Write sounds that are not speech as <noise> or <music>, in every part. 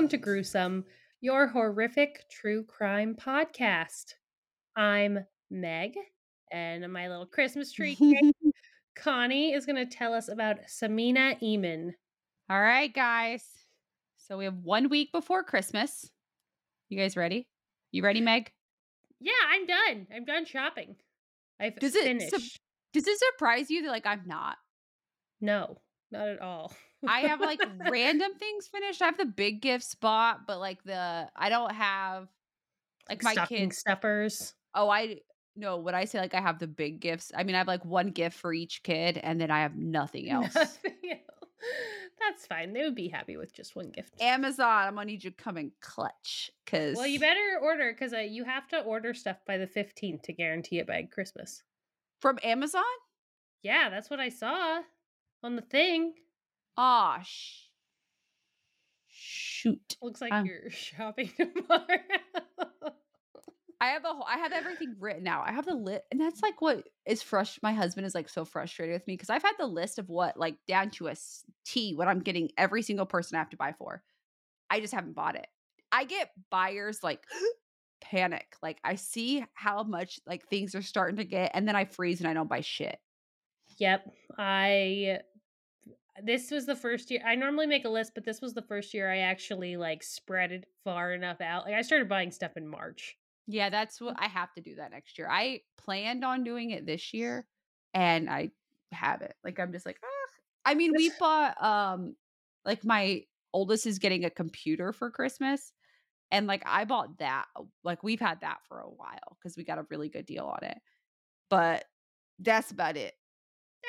welcome to Gruesome, your horrific true crime podcast. I'm Meg, and my little Christmas tree <laughs> Connie is going to tell us about Samina Eamon. All right, guys. So we have one week before Christmas. You guys ready? You ready, Meg? Yeah, I'm done. I'm done shopping. I've Does it finished. sup- Does it surprise you that like I'm not? no, not at all. I have like <laughs> random things finished. I have the big gift spot, but like the I don't have like my kids. stuffers. Oh, I no. When I say like I have the big gifts, I mean I have like one gift for each kid, and then I have nothing <laughs> else. Nothing else. That's fine. They would be happy with just one gift. Amazon, I'm gonna need you to come in clutch because Well, you better order because uh, you have to order stuff by the 15th to guarantee it by Christmas. from Amazon. Yeah, that's what I saw on the thing. Ah, sh- shoot. Looks like Um, you're <laughs> shopping tomorrow. <laughs> I have the whole, I have everything written out. I have the list, and that's like what is frust. My husband is like so frustrated with me because I've had the list of what like down to a T, what I'm getting every single person I have to buy for. I just haven't bought it. I get buyers like <gasps> panic. Like I see how much like things are starting to get, and then I freeze and I don't buy shit. yep, I. This was the first year. I normally make a list, but this was the first year I actually like spread it far enough out. Like I started buying stuff in March. Yeah, that's what I have to do that next year. I planned on doing it this year and I haven't. Like I'm just like, ah. I mean, we bought um like my oldest is getting a computer for Christmas. And like I bought that. uh, Like we've had that for a while because we got a really good deal on it. But that's about it.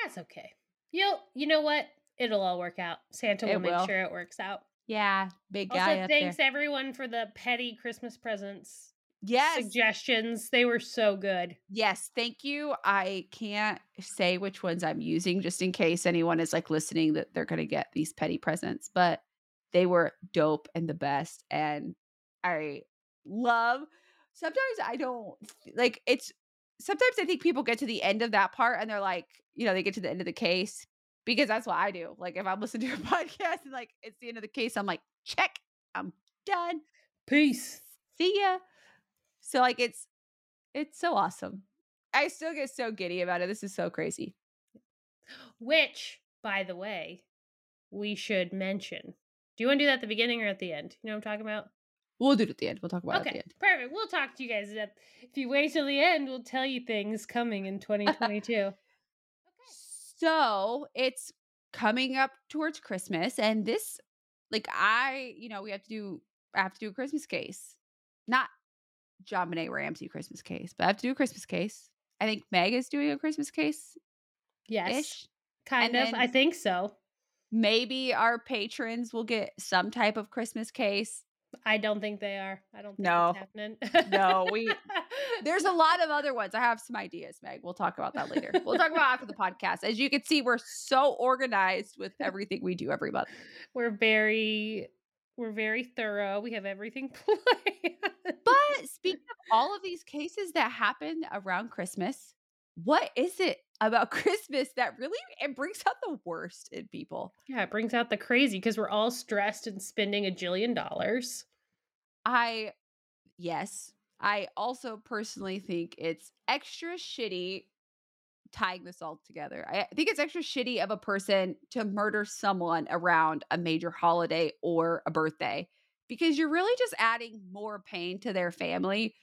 That's okay. You you know what? It'll all work out. Santa will It make sure it works out. Yeah, big guy Also, thanks there. everyone for the petty Christmas presents Yes. suggestions. They were so good. Yes, thank you. I can't say which ones I'm using just in case anyone is like listening that they're going to get these petty presents, but they were dope and the best. And I love sometimes I don't like it's sometimes I think people get to the end of that part and they're like, you know, they get to the end of the case because that's what I do. Like if I'm listening to a <laughs> podcast and like it's the end of the case, I'm like, check, I'm done Peace. see ya. So like it's it's so awesome. I still get so giddy about it. This is so crazy. Which, by the way, we should mention. Do you want to do that at the beginning or at the end? You know what I'm talking about? We'll do it at the end. We'll talk about it at okay, the end. perfect. We'll talk to you guys. If you wait till the end, we'll tell you things coming in <laughs> 2022. So it's coming up towards Christmas, and this, like, I, you know, we have to do. I have to do a Christmas case, not JonBenét Ramsey Christmas case, but I have to do a Christmas case. I think Meg is doing a Christmas case yes, kind And of. I think so. Maybe our patrons will get some type of Christmas case. I don't think they are. I don't think No. it's happening. No, we- <laughs> There's a lot of other ones. I have some ideas, Meg. We'll talk about that later. We'll talk about after the podcast. As you can see, we're so organized with <laughs> everything we do every month. we're very we're very thorough. We have everything <laughs> planned. But speaking of all of these cases that happen around Christmas, what is it about <laughs> Christmas that really it brings out the worst in people? yeah, it brings out the crazy because we're all stressed and spending a jillion dollars. I yes, I also personally think it's extra shitty tying this all together. I think it's extra shitty of a person to murder someone around a major holiday or a birthday because you're really just adding more pain to their family.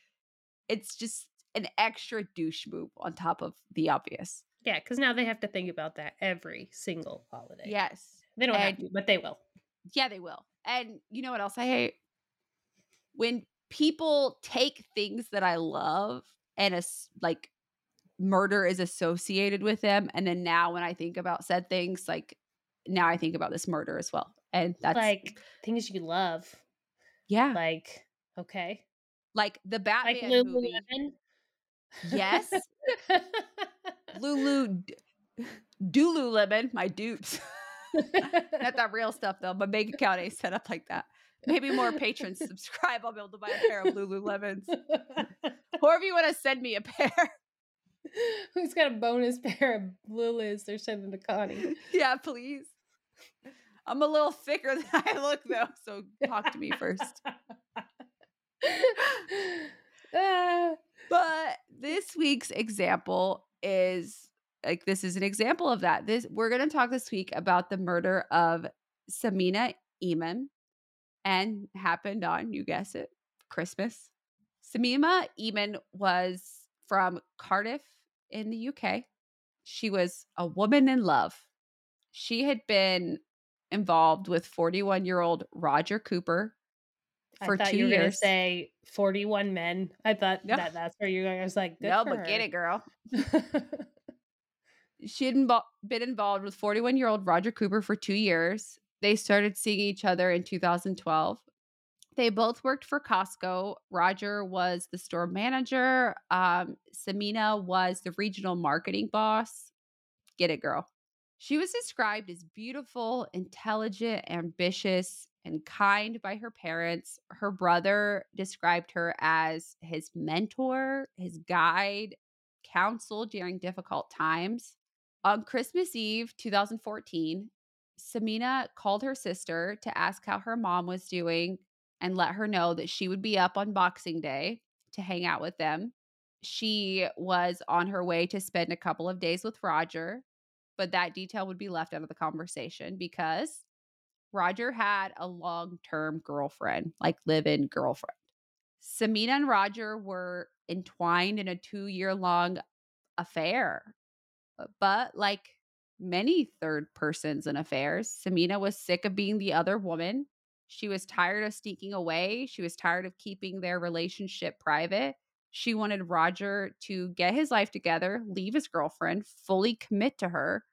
It's just an extra douche move on top of the obvious. Yeah, because now they have to think about that every single holiday. Yes. They don't have to, but they will. Yeah, they will. And you know what else I hate? When people take things that I love and as like murder is associated with them, and then now when I think about said things, like now I think about this murder as well. And that's like like things you love. yeah, Like, okay. like the Like Batman movie. Yes, <laughs> Lulu, Dululemon, my dupes. <laughs> Not that real stuff though. My bank account ain't set up like that. Maybe more patrons <laughs> subscribe. I'll be able to buy a pair of Lululemons. Or if you want to send me a pair. Who's got a bonus pair of Lulus they're sending to Connie? yeah, please. I'm a little thicker than I look though, so talk to me first. Ah. But this week's example is like this is an example of that. This we're going to talk this week about the murder of Samina Iman and happened on, you guess it, Christmas. Samina Iman was from Cardiff in the UK. She was a woman in love. She had been involved with 41 year old Roger Cooper for I thought two you were years. say 41 men. I thought No. that that's where you going. I was like, no, but get it, girl. <laughs> She had invo- been involved with 41 year old Roger Cooper for two years. They started seeing each other in 2012. They both worked for Costco. Roger was the store manager. Um, Samina was the regional marketing boss. Get it, girl. She was described as beautiful, intelligent, ambitious, and kind by her parents. Her brother described her as his mentor, his guide, counsel during difficult times. On Christmas Eve 2014, Samina called her sister to ask how her mom was doing and let her know that she would be up on Boxing Day to hang out with them. She was on her way to spend a couple of days with Roger, but that detail would be left out of the conversation because Roger had a long term girlfriend, like live in girlfriend. Samina and Roger were entwined in a two year long affair. Uh, But like many third persons in affairs, Samina was sick of being the other woman. She was tired of sneaking away. She was tired of keeping their relationship private. She wanted Roger to get his life together, leave his girlfriend, fully commit to her,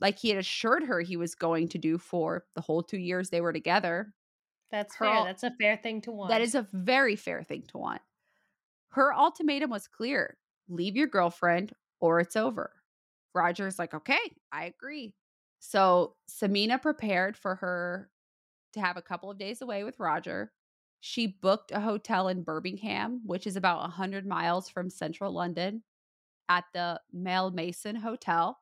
like he had assured her he was going to do for the whole two years they were together. That's Her fair. That's a fair thing to want. That is a very fair thing to want. Her ultimatum was clear leave your girlfriend or it's over. Roger's like, okay, I agree. So Samina prepared for her to have a couple of days away with Roger. She booked a hotel in Birmingham, which is about 100 miles from central London, at the Malmaison Hotel.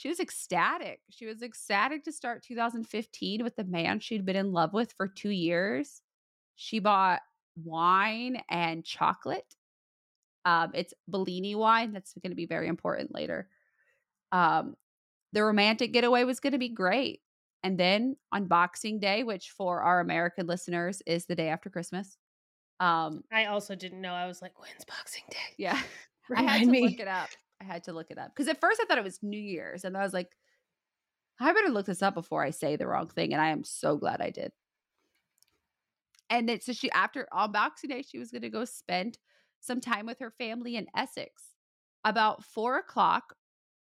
She was ecstatic. She was ecstatic to start 2015 with the man she'd been in love with for two years. She bought wine and chocolate. Um, it's Bellini wine. That's going to be very important later. Um, the romantic getaway was going to be great. And then on Boxing Day, which for our American listeners is the day after Christmas. Um, I also didn't know. I was like, when's Boxing Day? yeah, <laughs> <laughs> I Remind had to me. look it up. I had to look it up because at first I thought it was New Year's, and I was like, I better look this up before I say the wrong thing. And I am so glad I did. And then so she after on Boxing Day, she was going to go spend some time with her family in Essex. About four o'clock,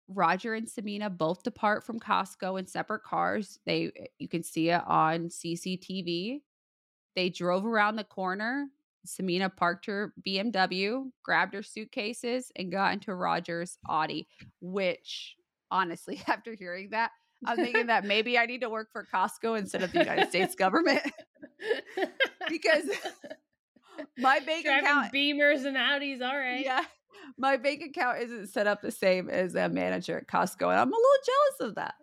Roger and Samina both depart from Costco in separate cars. They eh, you can see it on CCTV. They drove around the corner. Samina parked her BMW, grabbed her suitcases, and got into Roger's Audi, which honestly, <laughs> after hearing that, I'm thinking that maybe I need to work for Costco instead of the United States government <laughs> because <laughs> my bank Driving account Beamers and Audis, all right. yeah. My bank account isn't set up the same as a manager at Costco, and I'm a little jealous of that.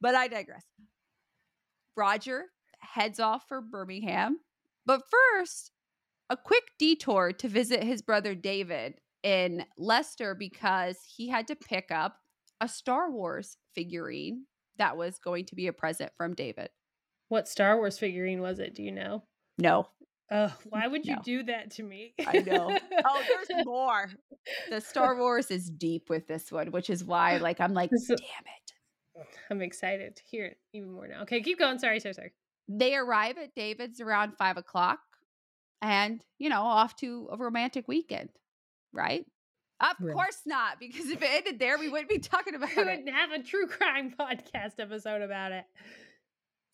But I digress. Roger heads off for Birmingham, but first, a quick detour to visit his brother David in Leicester because he had to pick up a Star Wars figurine that was going to be a present from David. What Star Wars figurine was it? Do you know? No, Oh, why would you No. do that to me? I know. oh, there's <laughs> more. The Star Wars is deep with this one, which is why, like, I'm like, damn it. I'm excited to hear it even more now. Okay, keep going. Sorry, sorry, sorry. They arrive at David's around five o'clock and, you know, off to a romantic weekend, right? Of Right. course not, because if it ended there, we wouldn't be talking <laughs> about We it. wouldn't have a true crime <laughs> podcast episode about it.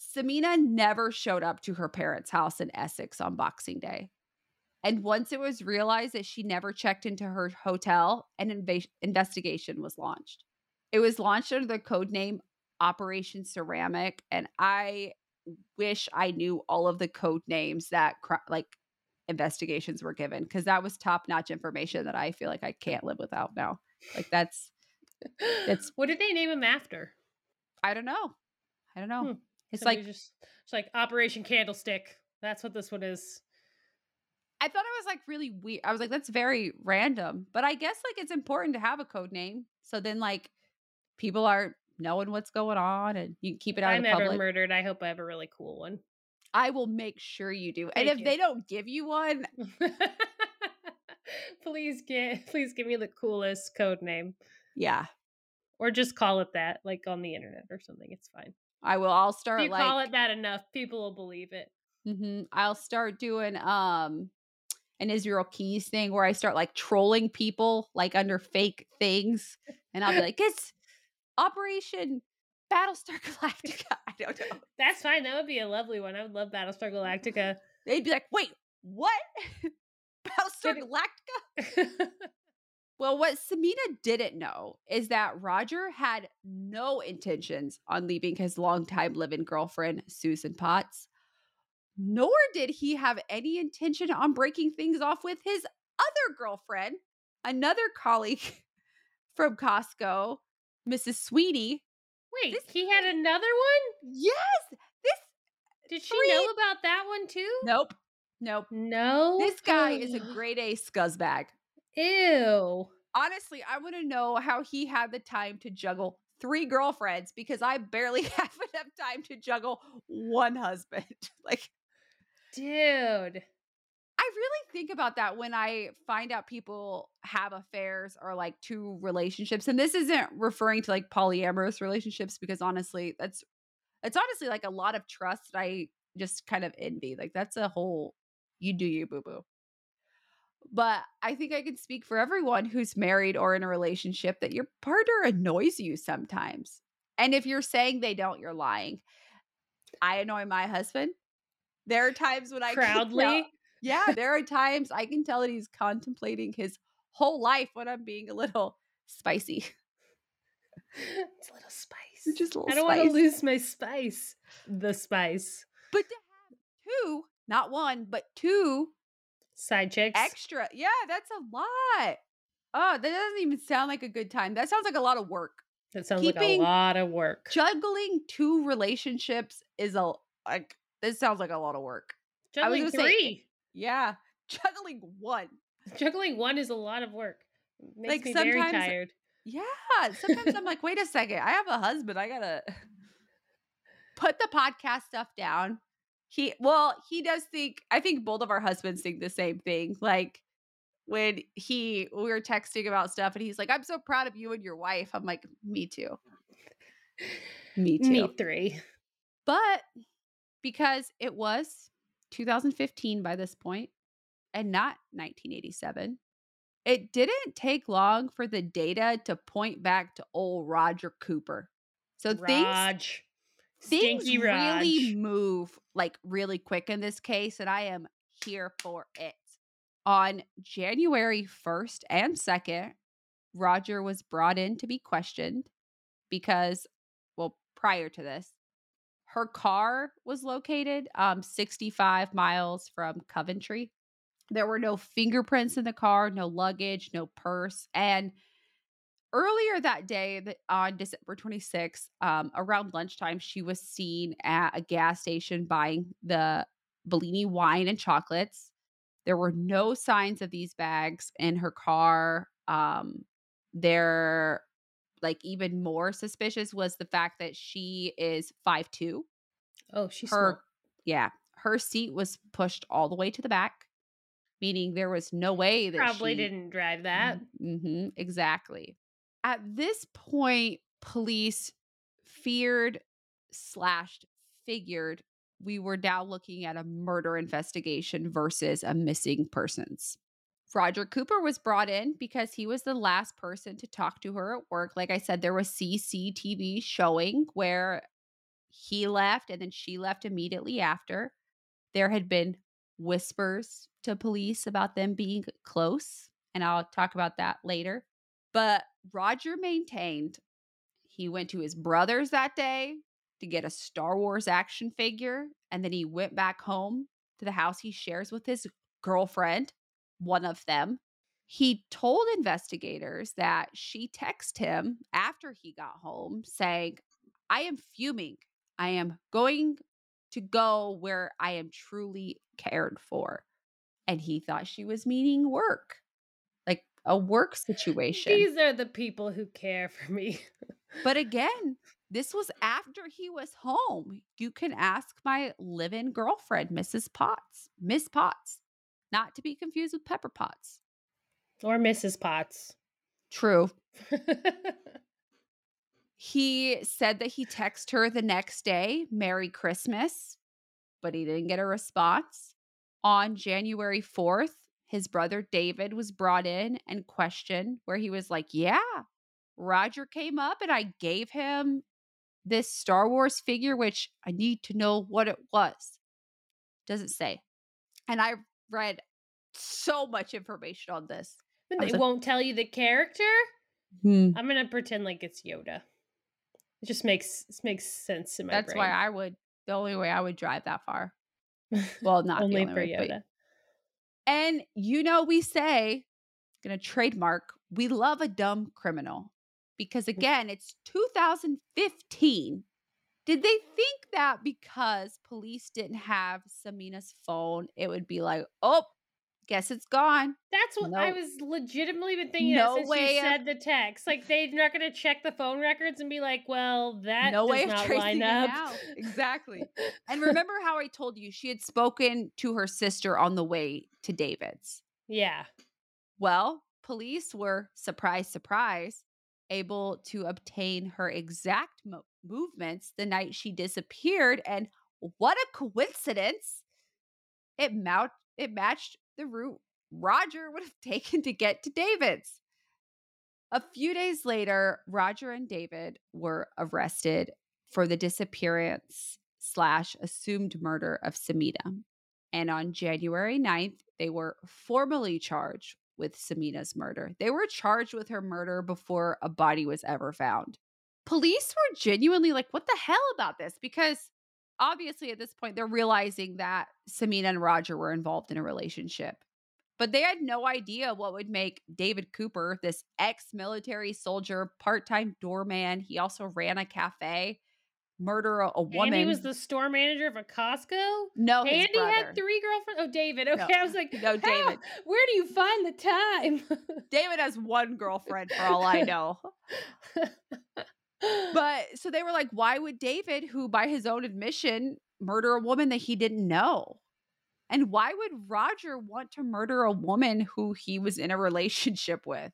Samina never showed up to her parents' house in Essex on Boxing Day. And once it was realized that she never checked into her hotel, an inva- investigation was launched. It was launched under the code name Operation Ceramic. And I wish I knew all of the code names that cri- like investigations were given because that was top notch information that I feel like I can't live without now. Like that's It's- what did they name him after? I don't know. I don't know. Hmm. It's Somebody like just it's like Operation Candlestick. That's what this one is. I thought it was like really weird. I was like, that's very random. But I guess like it's important to have a code name. So then like people are knowing what's going on and you can keep it out I'm of the ever public. murdered, I hope I have a really cool one. I will make sure you do. and if you. they don't give you one, <laughs> please get please give me the coolest code name. yeah, Or just call it that, like on the internet or something. It's fine. I will. I'll If start you like call it that enough, people will believe it. Mhm. I'll start doing um an Israel Keys thing where I start like trolling people like under fake things, and I'll be like, <laughs> "It's Operation Battlestar Galactica." <laughs> I don't know. That's fine. That would be a lovely one. I would love Battlestar Galactica. They'd be like, "Wait, what? <laughs> Battlestar Galactica?" <laughs> Well, what Samina didn't know is that Roger had no intentions on leaving his longtime living girlfriend, Susan Potts, nor did he have any intention on breaking things off with his other girlfriend, another colleague from Costco, Mrs. Sweeney. Wait, This he had another one? Yes, this. Did she know about that one too? Nope, nope. No. This guy is a grade A scuzzbag. Ew. honestly, I want to know how he had the time to juggle three girlfriends because I barely <laughs> have enough time to juggle one husband. <laughs> like, Dude. Really think about that when I find out people have affairs or like two relationships. And this isn't referring to like polyamorous relationships because honestly, that's it's honestly like a lot of trust that I just kind of envy. Like that's a whole you do you boo boo. But I think I can speak for everyone who's married or in a relationship that your partner annoys you sometimes. And if you're saying they don't, you're lying. I annoy my husband. There are times when I <laughs> Proudly. Yeah, there are times I can tell that he's contemplating his whole life when I'm being a little spicy. <laughs> it's a little spice. Just a little I don't want to lose my spice. The spice. But to have two, not one, but two Side chicks. extra. Yeah, that's a lot. Oh, that doesn't even sound like a good time. That sounds like a lot of work. That sounds like a lot of work. Juggling two relationships is a like this sounds like a lot of work. I was Juggling say- three. Yeah. Juggling one. <laughs> Juggling one is a lot of work. Makes Like, me very sometimes- tired. Yeah. Sometimes I'm like, <laughs> wait a second. I have a husband. I gotta <laughs> put the podcast stuff down. He well, he does think I think both of our husbands think the same thing. Like when he we were texting about stuff and he's like, I'm so proud of you and your wife. I'm like, me too. Me too. Me three. But because it was 2015 by this point and not 1987, it didn't take long for the data to point back to old Roger Cooper. So things Raj. things Stinky Raj. really move like really quick in this case and I am here for it. On January 1st and 2nd, Roger was brought in to be questioned because well, prior to this, her car was located um 65 miles from Coventry. There were no fingerprints in the car, no luggage, no purse, and earlier that day on December 26th, um, around lunchtime, she was seen at a gas station buying the Bellini wine and chocolates. There were no signs of these bags in her car. Um, there like even more suspicious was the fact that she is five two. Oh, she's Her small. yeah, her seat was pushed all the way to the back, meaning there was no way that Probably she didn't drive that. Mm-hmm, exactly. At this point, police feared slashed figured we were now looking at a murder investigation versus a missing persons. Roger Cooper was brought in because he was the last person to talk to her at work. Like I said, there was CCTV showing where he left and then she left immediately after. There had been whispers to police about them being close, and I'll talk about that later. But Roger maintained he went to his brother's that day to get a Star Wars action figure, and then he went back home to the house he shares with his girlfriend, one of them. He told investigators that she texted him after he got home saying, I am fuming. I am going to go where I am truly cared for. And he thought she was meaning work, like a work situation. These are the people who care for me. but <laughs> again, this was after he was home. You can ask my live in girlfriend, Mrs. Potts, Miss Potts, not to be confused with Pepper Potts or Mrs. Potts. True. <laughs> he said that he texted her the next day, Merry Christmas, but he didn't get a response. On January 4th, his brother David was brought in and questioned, where he was like, Yeah, Roger came up and I gave him this Star Wars figure, which I need to know what it was. Doesn't say. And I read so much information on this. And they like, won't tell you the character? Hmm. I'm gonna pretend like it's Yoda. It just makes it makes sense in my That's brain. why I would the only way I would drive that far. <laughs> Well, not only, only for way, Yoda. But, and you know, we say, gonna trademark, we love a dumb criminal. Because mm. again, it's 2015. Did they think that because police didn't have Samina's phone, it would be like, oh, guess it's gone. That's what I was legitimately been thinking no since way you said the text. Like they're not going to check the phone records and be like, "Well, that no way <laughs> not of line up." Exactly. and <laughs> remember how I told you she had spoken to her sister on the way to David's. Yeah. Well, police were surprise, surprise, able to obtain her exact mo- movements the night she disappeared, and what a coincidence! It mount it matched the route Roger would have <laughs> taken to get to David's. A few days later, Roger and David were arrested for the disappearance slash assumed murder of Samina. And on January 9th, they were formally charged with Samina's murder. They were charged with her murder before a body was ever found. Police were genuinely like, what the hell about this? Because obviously at this point they're realizing that Samina and Roger were involved in a relationship. But they had no idea what would make David Cooper, this ex-military soldier, part-time doorman, he also ran a cafe, murder a, a woman. Andy was the store manager of a Costco. No, Andy had three girlfriends. Oh, David. Okay, no, I was like, no, David. Where do you find the time? <laughs> David has one girlfriend, for all I know <laughs> but so they were like, why would David, who by his own admission murder a woman that he didn't know? And why would Roger want to murder a woman who he was in a relationship with?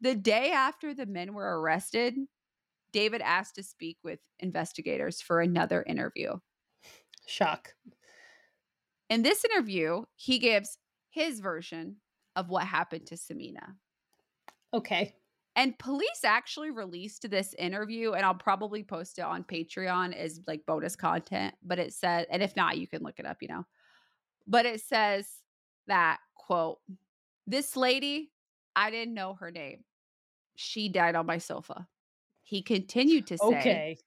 The day after the men were arrested, David asked to speak with investigators for another interview. Shock. In this interview, he gives his version of what happened to Samina. Okay. And police actually released this interview, and I'll probably post it on Patreon as like bonus content. But it says, and if not, you can look it up, you know. But it says that quote, this lady, I didn't know her name. She died on my sofa. He continued to say, Okay.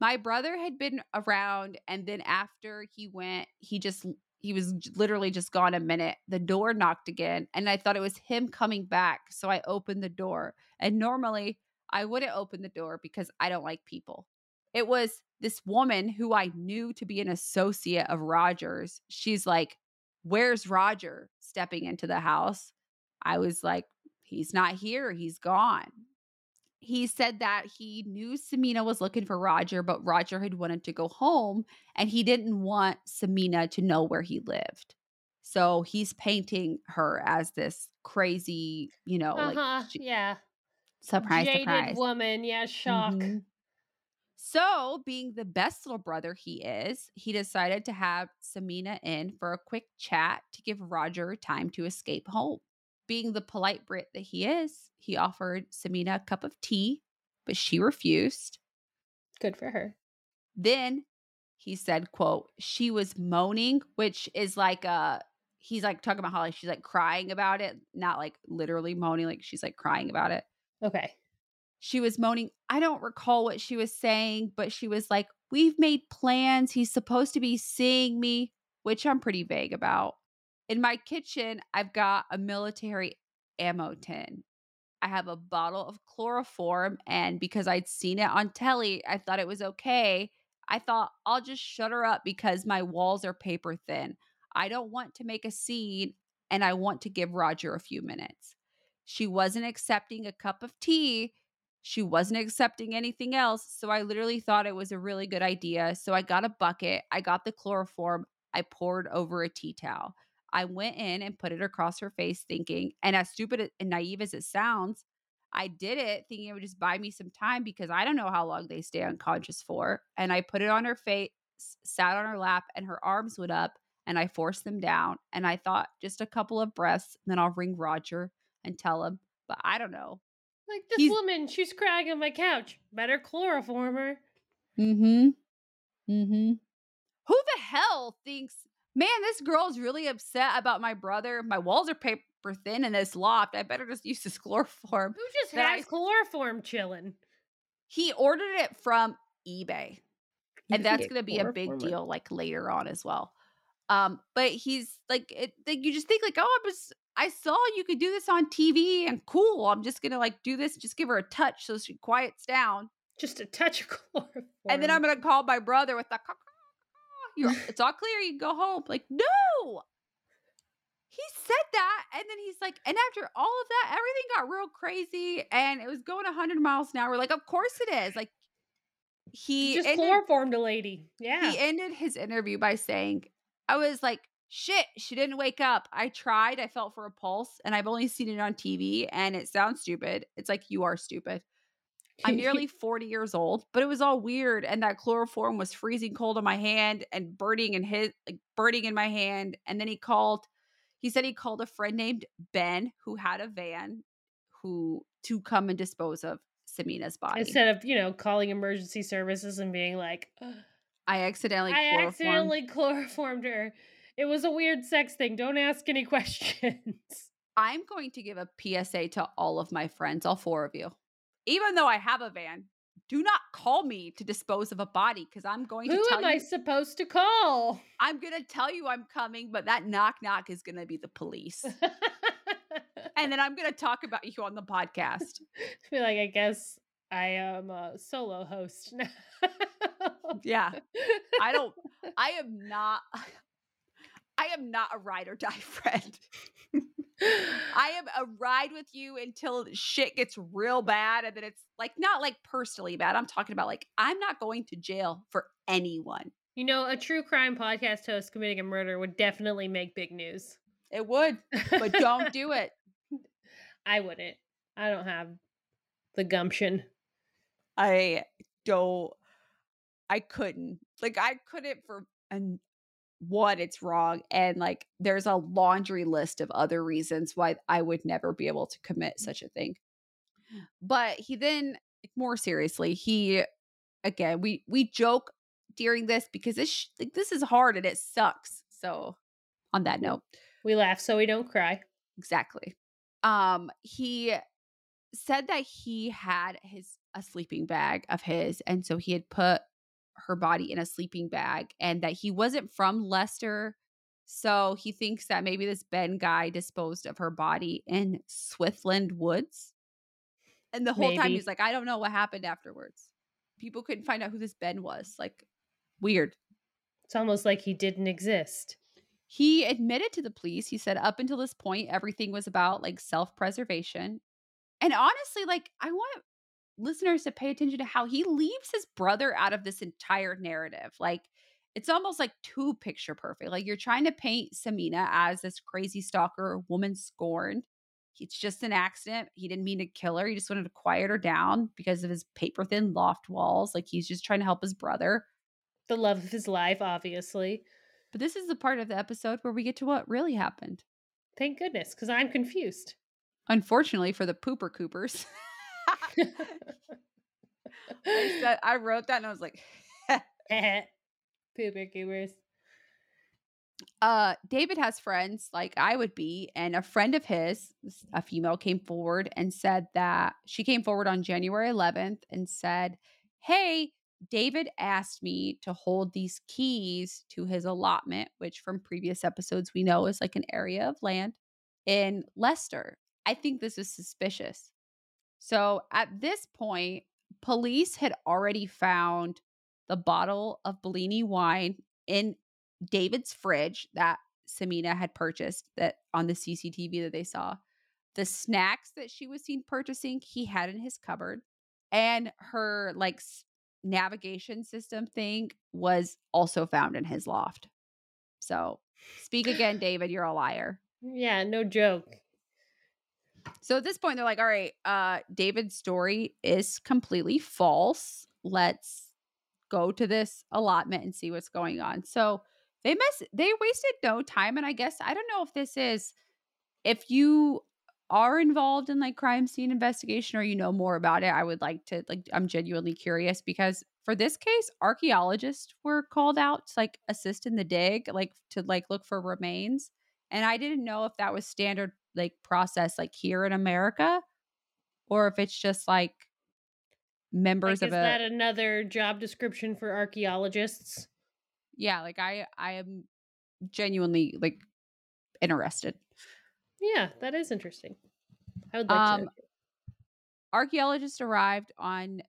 My brother had been around, and then after he went, he just he was literally just gone a minute. The door knocked again, and I thought it was him coming back. So I opened the door. And normally I wouldn't open the door because I don't like people. It was this woman who I knew to be an associate of Roger's. She's like, Where's Roger? stepping into the house. I was like, He's not here. He's gone he said that he knew Samina was looking for Roger, but Roger had wanted to go home and he didn't want Samina to know where he lived. So he's painting her as this crazy, you know, uh-huh, like yeah, surprise, jaded surprise. woman. Yeah, shock. Mm-hmm. So, being the best little brother he is, he decided to have Samina in for a quick chat to give Roger time to escape home. Being the polite Brit that he is, he offered Samina a cup of tea, but she refused. Good for her. Then he said, quote, she was moaning, which is like a he's like talking about Holly. she's like crying about it, not like literally moaning, like she's like crying about it. Okay. She was moaning. I don't recall what she was saying, but she was like, We've made plans. He's supposed to be seeing me, which I'm pretty vague about. In my kitchen, I've got a military ammo tin. I have a bottle of chloroform, and because I'd seen it on telly, I thought it was okay. I thought I'll just shut her up because my walls are paper thin. I don't want to make a scene and I want to give Roger a few minutes. She wasn't accepting a cup of tea. She wasn't accepting anything else. So I literally thought it was a really good idea. So I got a bucket, I got the chloroform, I poured over a tea towel. I went in and put it across her face, thinking, and as stupid and naive as it sounds, I did it thinking it would just buy me some time because I don't know how long they stay unconscious for. And I put it on her face, sat on her lap, and her arms went up, and I forced them down. And I thought just a couple of breaths, then I'll ring Roger and tell him. But I don't know. Like this He's, woman, she's crying on my couch. Better chloroform her. Mm-hmm. Mm-hmm. Who the hell thinks, man, this girl's really upset about my brother. My walls are paper thin in this loft. I better just use this chloroform. Who just has I, chloroform chilling? He ordered it from eBay. and that's going to be a big deal like later on as well. Um, but he's like, it, like you just think like, oh, I was, I saw you could do this on TV and cool. I'm just gonna like do this, just give her a touch so she quiets down. Just a touch of chloroform. And then I'm gonna call my brother with the <laughs> it's all clear, you can go home. Like, no. He said that, and then he's like, and after all of that, everything got real crazy, and it was going 100 miles an hour. Like, of course it is. Like, he just ended, chloroformed a lady. Yeah. He ended his interview by saying, I was like, shit, she didn't wake up. I tried, I felt for a pulse, and I've only seen it on TV, and it sounds stupid. It's like, you are stupid. I'm <laughs> nearly 40 years old, but it was all weird. And that chloroform was freezing cold on my hand and burning in his like burning in my hand. And then he called, he said he called a friend named Ben who had a van who to come and dispose of Samina's body. Instead of, you know, calling emergency services and being like, I accidentally I accidentally chloroformed her. It was a weird sex thing. Don't ask any <laughs> questions. I'm going to give a PSA to all of my friends, all four of you. Even though I have a van, do not call me to dispose of a body because I'm going Who to tell Who am you, I supposed to call? I'm going to tell you I'm coming, but that knock knock is going to be the police. and then I'm going to talk about you on the podcast. <laughs> I feel like I guess I am a solo host now. yeah. I don't <laughs> I am not <laughs> I am not a ride or die friend. I am a ride with you until shit gets real bad. And then it's like, not like personally bad. I'm talking about like, I'm not going to jail for anyone. You know, a true crime podcast host committing a murder would definitely make big news. It would, but don't do it. <laughs> I wouldn't. I don't have the gumption. I don't. I couldn't. Like, I couldn't for an what it's wrong and like there's a laundry list of other reasons why I would never be able to commit mm. such a thing. But he then more seriously, he again, we we joke during this because this like this is hard and it sucks. So on that note, we laugh so we don't cry. Exactly. Um he said that he had his a sleeping bag of his and so he had put her body in a sleeping bag and that he wasn't from Leicester. So he thinks that maybe this Ben guy disposed of her body in Swithland Woods. And the whole maybe. time he's like, I don't know what happened afterwards. People couldn't find out who this Ben was. Like, weird. It's almost like he didn't exist. He admitted to the police, he said, up until this point, everything was about like self preservation. And honestly, like, I want listeners to pay attention to how he leaves his brother out of this entire narrative. Like, it's almost like too picture perfect. Like, you're trying to paint Samina as this crazy stalker, woman scorned. It's just an accident. He didn't mean to kill her. He just wanted to quiet her down because of his paper thin loft walls. Like, he's just trying to help his brother. The love of his life, obviously. But this is the part of the episode where we get to what really happened. Thank goodness, because I'm confused. Unfortunately for the pooper coopers. <laughs> I said I wrote that and I was like <laughs> <laughs> pooper goobers. Uh David has friends like I would be, and a friend of his, a female, came forward and said that she came forward on January 11th and said, Hey, David asked me to hold these keys to his allotment, which from previous episodes we know is like an area of land in Leicester. I think this is suspicious. So at this point, police had already found the bottle of Bellini wine in David's fridge that Samina had purchased that on the CCTV that they saw. The snacks that she was seen purchasing, he had in his cupboard. And her like navigation system thing was also found in his loft. So speak again, <sighs> David, you're a liar. Yeah, no joke. So at this point, they're like, all right, uh, David's story is completely false. Let's go to this allotment and see what's going on. So they mess they wasted no time. And I guess I don't know if this is if you are involved in like crime scene investigation or you know more about it, I would like to like I'm genuinely curious because for this case, archaeologists were called out to like assist in the dig, like to like look for remains. And I didn't know if that was standard like process like here in America or if it's just like members like, of is a that another job description for archaeologists? Yeah, like I I am genuinely like interested. Yeah, that is interesting. I would like Um, to. archaeologists arrived on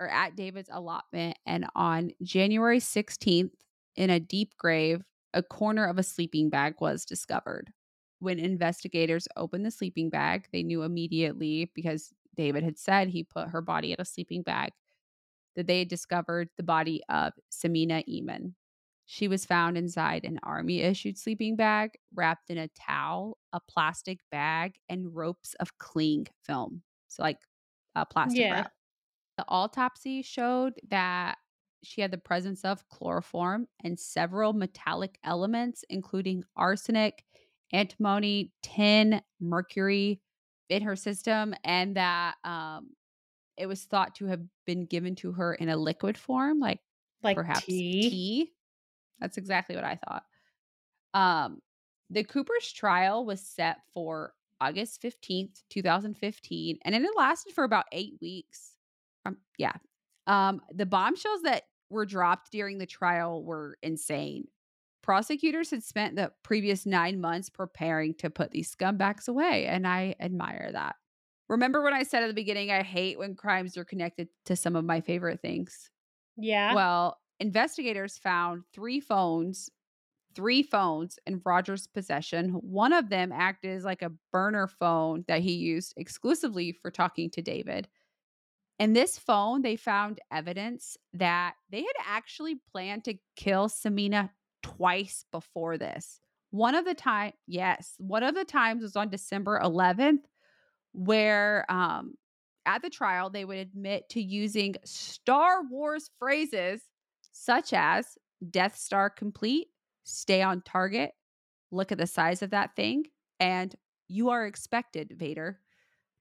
or at David's allotment and on January 16th in a deep grave, a corner of a sleeping bag was discovered. When investigators opened the sleeping bag, they knew immediately because David had said he put her body in a sleeping bag that they had discovered the body of Samina Eamon. She was found inside an army issued sleeping bag wrapped in a towel, a plastic bag, and ropes of cling film. So, like a plastic Yeah. wrap. The autopsy showed that she had the presence of chloroform and several metallic elements, including arsenic, antimony, tin, mercury in her system, and that um, it was thought to have been given to her in a liquid form, like Like perhaps tea. tea. That's exactly what I thought. Um, the Cooper's trial was set for August 15th, 2015, and it lasted for about eight weeks. Um, yeah. Um, the bombshells that were dropped during the trial were insane. Prosecutors had spent the previous nine months preparing to put these scumbags away, and I admire that. Remember when I said at the beginning, I hate when crimes are connected to some of my favorite things? Yeah. Well, investigators found three phones, three phones in Roger's possession. One of them acted as like a burner phone that he used exclusively for talking to David. In this phone, they found evidence that they had actually planned to kill Samina twice before this. One of the time, yes, one of the times was on December 11th, where um at the trial they would admit to using Star Wars phrases such as Death Star complete, stay on target, look at the size of that thing, and you are expected, Vader,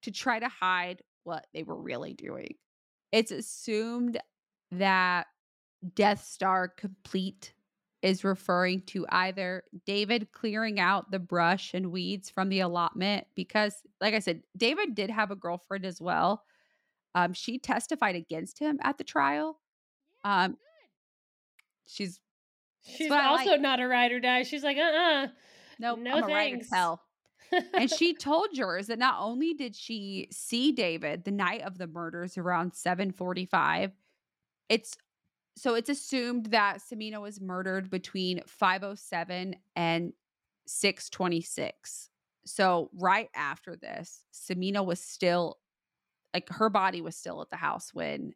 to try to hide what they were really doing. It's assumed that Death Star complete is referring to either David clearing out the brush and weeds from the allotment because like I said, David did have a girlfriend as well. Um she testified against him at the trial. Um she's She's also like. not a ride or die. She's like, uh uh no, No I'm a writer thanks. tell. and she told jurors that not only did she see David the night of the murders around 7:45, it's so it's assumed that Samina was murdered between 507 and 626. So right after this, Samina was still like her body was still at the house when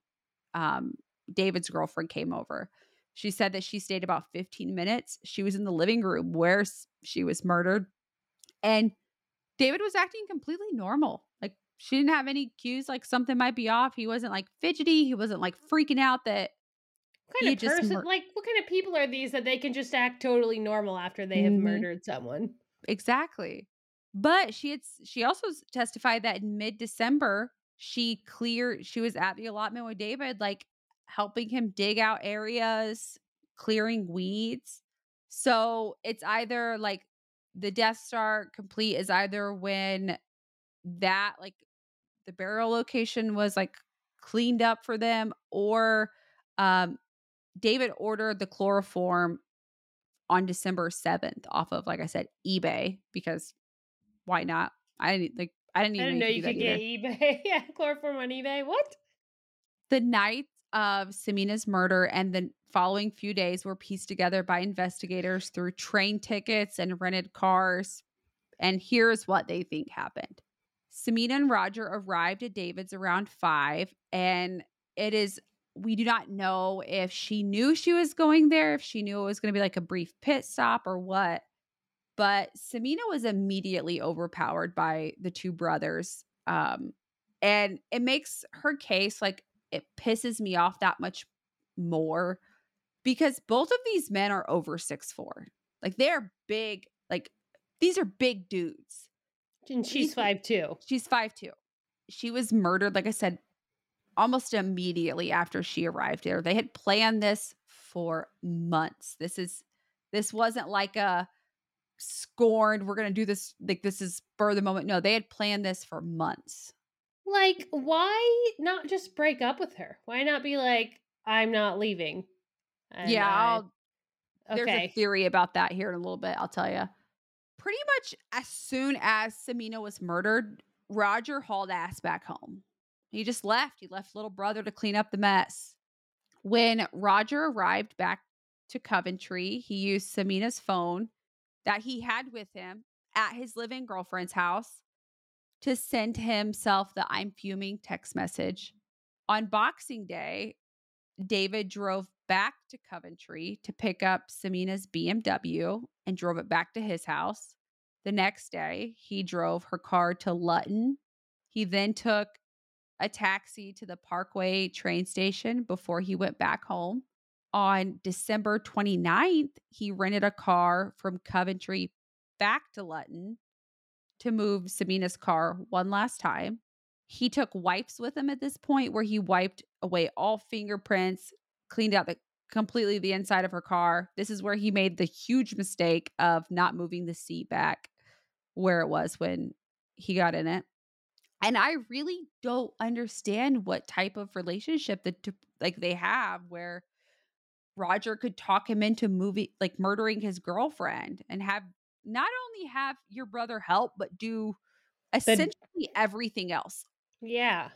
um David's girlfriend came over. She said that she stayed about 15 minutes. She was in the living room where she was murdered and David was acting completely normal. Like she didn't have any cues like something might be off. He wasn't like fidgety. He wasn't like freaking out that Kind of person, mur- like, what kind of people are these that they can just act totally normal after they have Mhm. murdered someone? exactly. But she had she also testified that in mid-December she cleared she was at the allotment with David like helping him dig out areas, clearing weeds. So it's either like the Death Star complete is either when that like the burial location was like cleaned up for them or um David ordered the chloroform on December 7th off of like I said eBay because why not? I didn't like I didn't even I didn't know you could get eBay. <laughs> yeah, chloroform on eBay. What? The night of Samina's murder and the following few days were pieced together by investigators through train tickets and rented cars. And here's what they think happened. Samina and Roger arrived at David's around five, and it is we do not know if she knew she was going there, if she knew it was going to be like a brief pit stop or what. But Samina was immediately overpowered by the two brothers. Um, and it makes her case like it pisses me off that much more because both of these men are over six four. Like they're big, like these are big dudes. And she's five two. She's five two. She was murdered, like I said, almost immediately after she arrived there. They had planned this for months. This is this wasn't like a scorned, we're gonna do this, like this is for the moment. No, they had planned this for months. Like, why not just break up with her? Why not be like, I'm not leaving? Yeah, I'll, okay. there's a theory about that here in a little bit. I'll tell you. Pretty much as soon as Samina was murdered, Roger hauled ass back home. He just left. He left little brother to clean up the mess. When Roger arrived back to Coventry, he used Samina's phone that he had with him at his living girlfriend's house to send himself the I'm fuming text message. On Boxing Day, David drove back to Coventry to pick up Samina's BMW and drove it back to his house. The next day, he drove her car to Luton. He then took a taxi to the Parkway train station before he went back home. On December 29th, he rented a car from Coventry back to Luton to move Samina's car one last time. He took wipes with him at this point where he wiped away all fingerprints, cleaned out the completely the inside of her car. This is where he made the huge mistake of not moving the seat back where it was when he got in it. And I really don't understand what type of relationship that like they have where Roger could talk him into movie like murdering his girlfriend and have not only have your brother help but do essentially everything else. Yeah.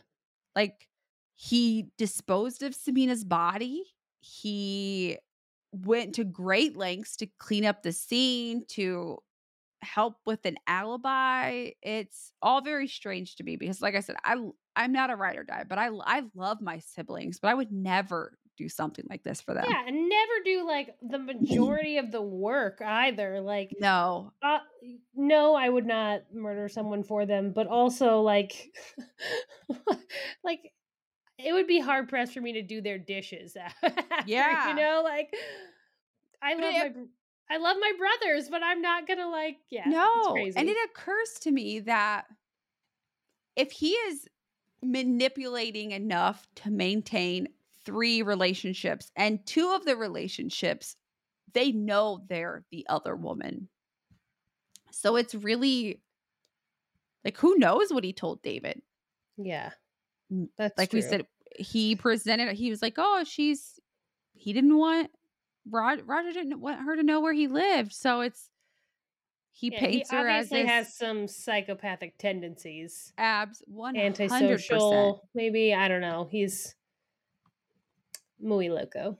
Like he disposed of Samina's body. He went to great lengths to clean up the scene, to help with an alibi. It's all very strange to me because, like I said, I I'm not a ride or die, but I I love my siblings, but I would never do something like this for them. Yeah, and never do like the <clears throat> majority of the work either. Like no, uh, no, I would not murder someone for them, but also like, <laughs> like it would be hard pressed for me to do their dishes. <laughs> After, yeah, you know, like I love it, my I love my brothers, but I'm not gonna like, yeah. No. And it occurs to me that if he is manipulating enough to maintain three relationships and two of the relationships, they know they're the other woman. So it's really like who knows what he told David? Yeah. That's like true. we said, he presented he was like, Oh, she's he didn't want Roger, Roger didn't want her to know where he lived, so it's he yeah, paints he her as this, has some psychopathic tendencies. Abs one antisocial, maybe I don't know. He's muy loco.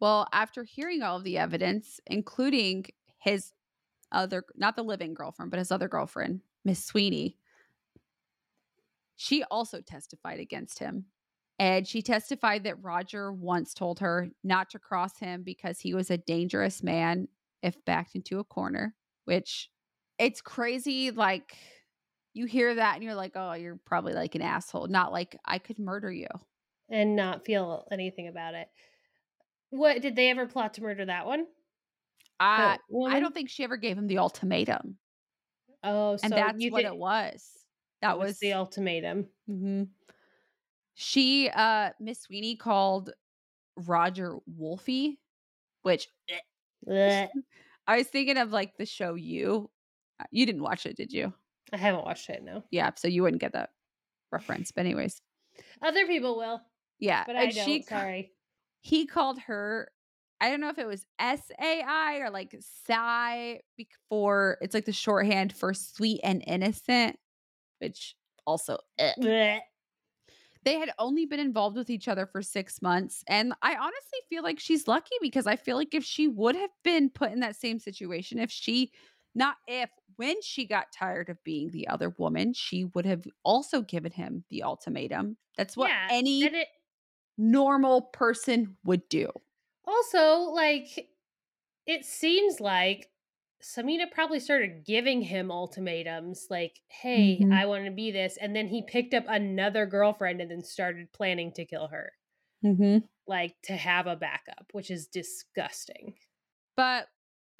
Well, after hearing all of the evidence, including his other, not the living girlfriend, but his other girlfriend, Miss Sweeney, she also testified against him. And she testified that Roger once told her not to cross him because he was a dangerous man if backed into a corner, which it's crazy. Like, you hear that and you're like, oh, you're probably like an asshole. Not like I could murder you and not feel anything about it. What did they ever plot to murder that one? I I don't think she ever gave him the ultimatum. Oh, so and that's what it was. That was, was, the ultimatum. Mm-hmm. She, uh, Miss Sweeney called Roger Wolfie, which I was thinking of like the show You. Uh, you didn't watch it, did you? I haven't watched it, no. Yeah, so you wouldn't get that reference. But anyways. Other people will. Yeah. But I and don't, she, sorry. He called her I don't know if it was S A I or like Psy before it's like the shorthand for sweet and innocent, which also They had only been involved with each other for 6 months, and I honestly feel like she's lucky because I feel like if she would have been put in that same situation, if she not if, when she got tired of being the other woman, she would have also given him the ultimatum. That's what Yeah, any it normal person would do. also, like, it seems like Samina probably started giving him ultimatums like, "Hey, Mhm. I wanna be this," and then he picked up another girlfriend and then started planning to kill her, Mhm. like, to have a backup, which is disgusting. But,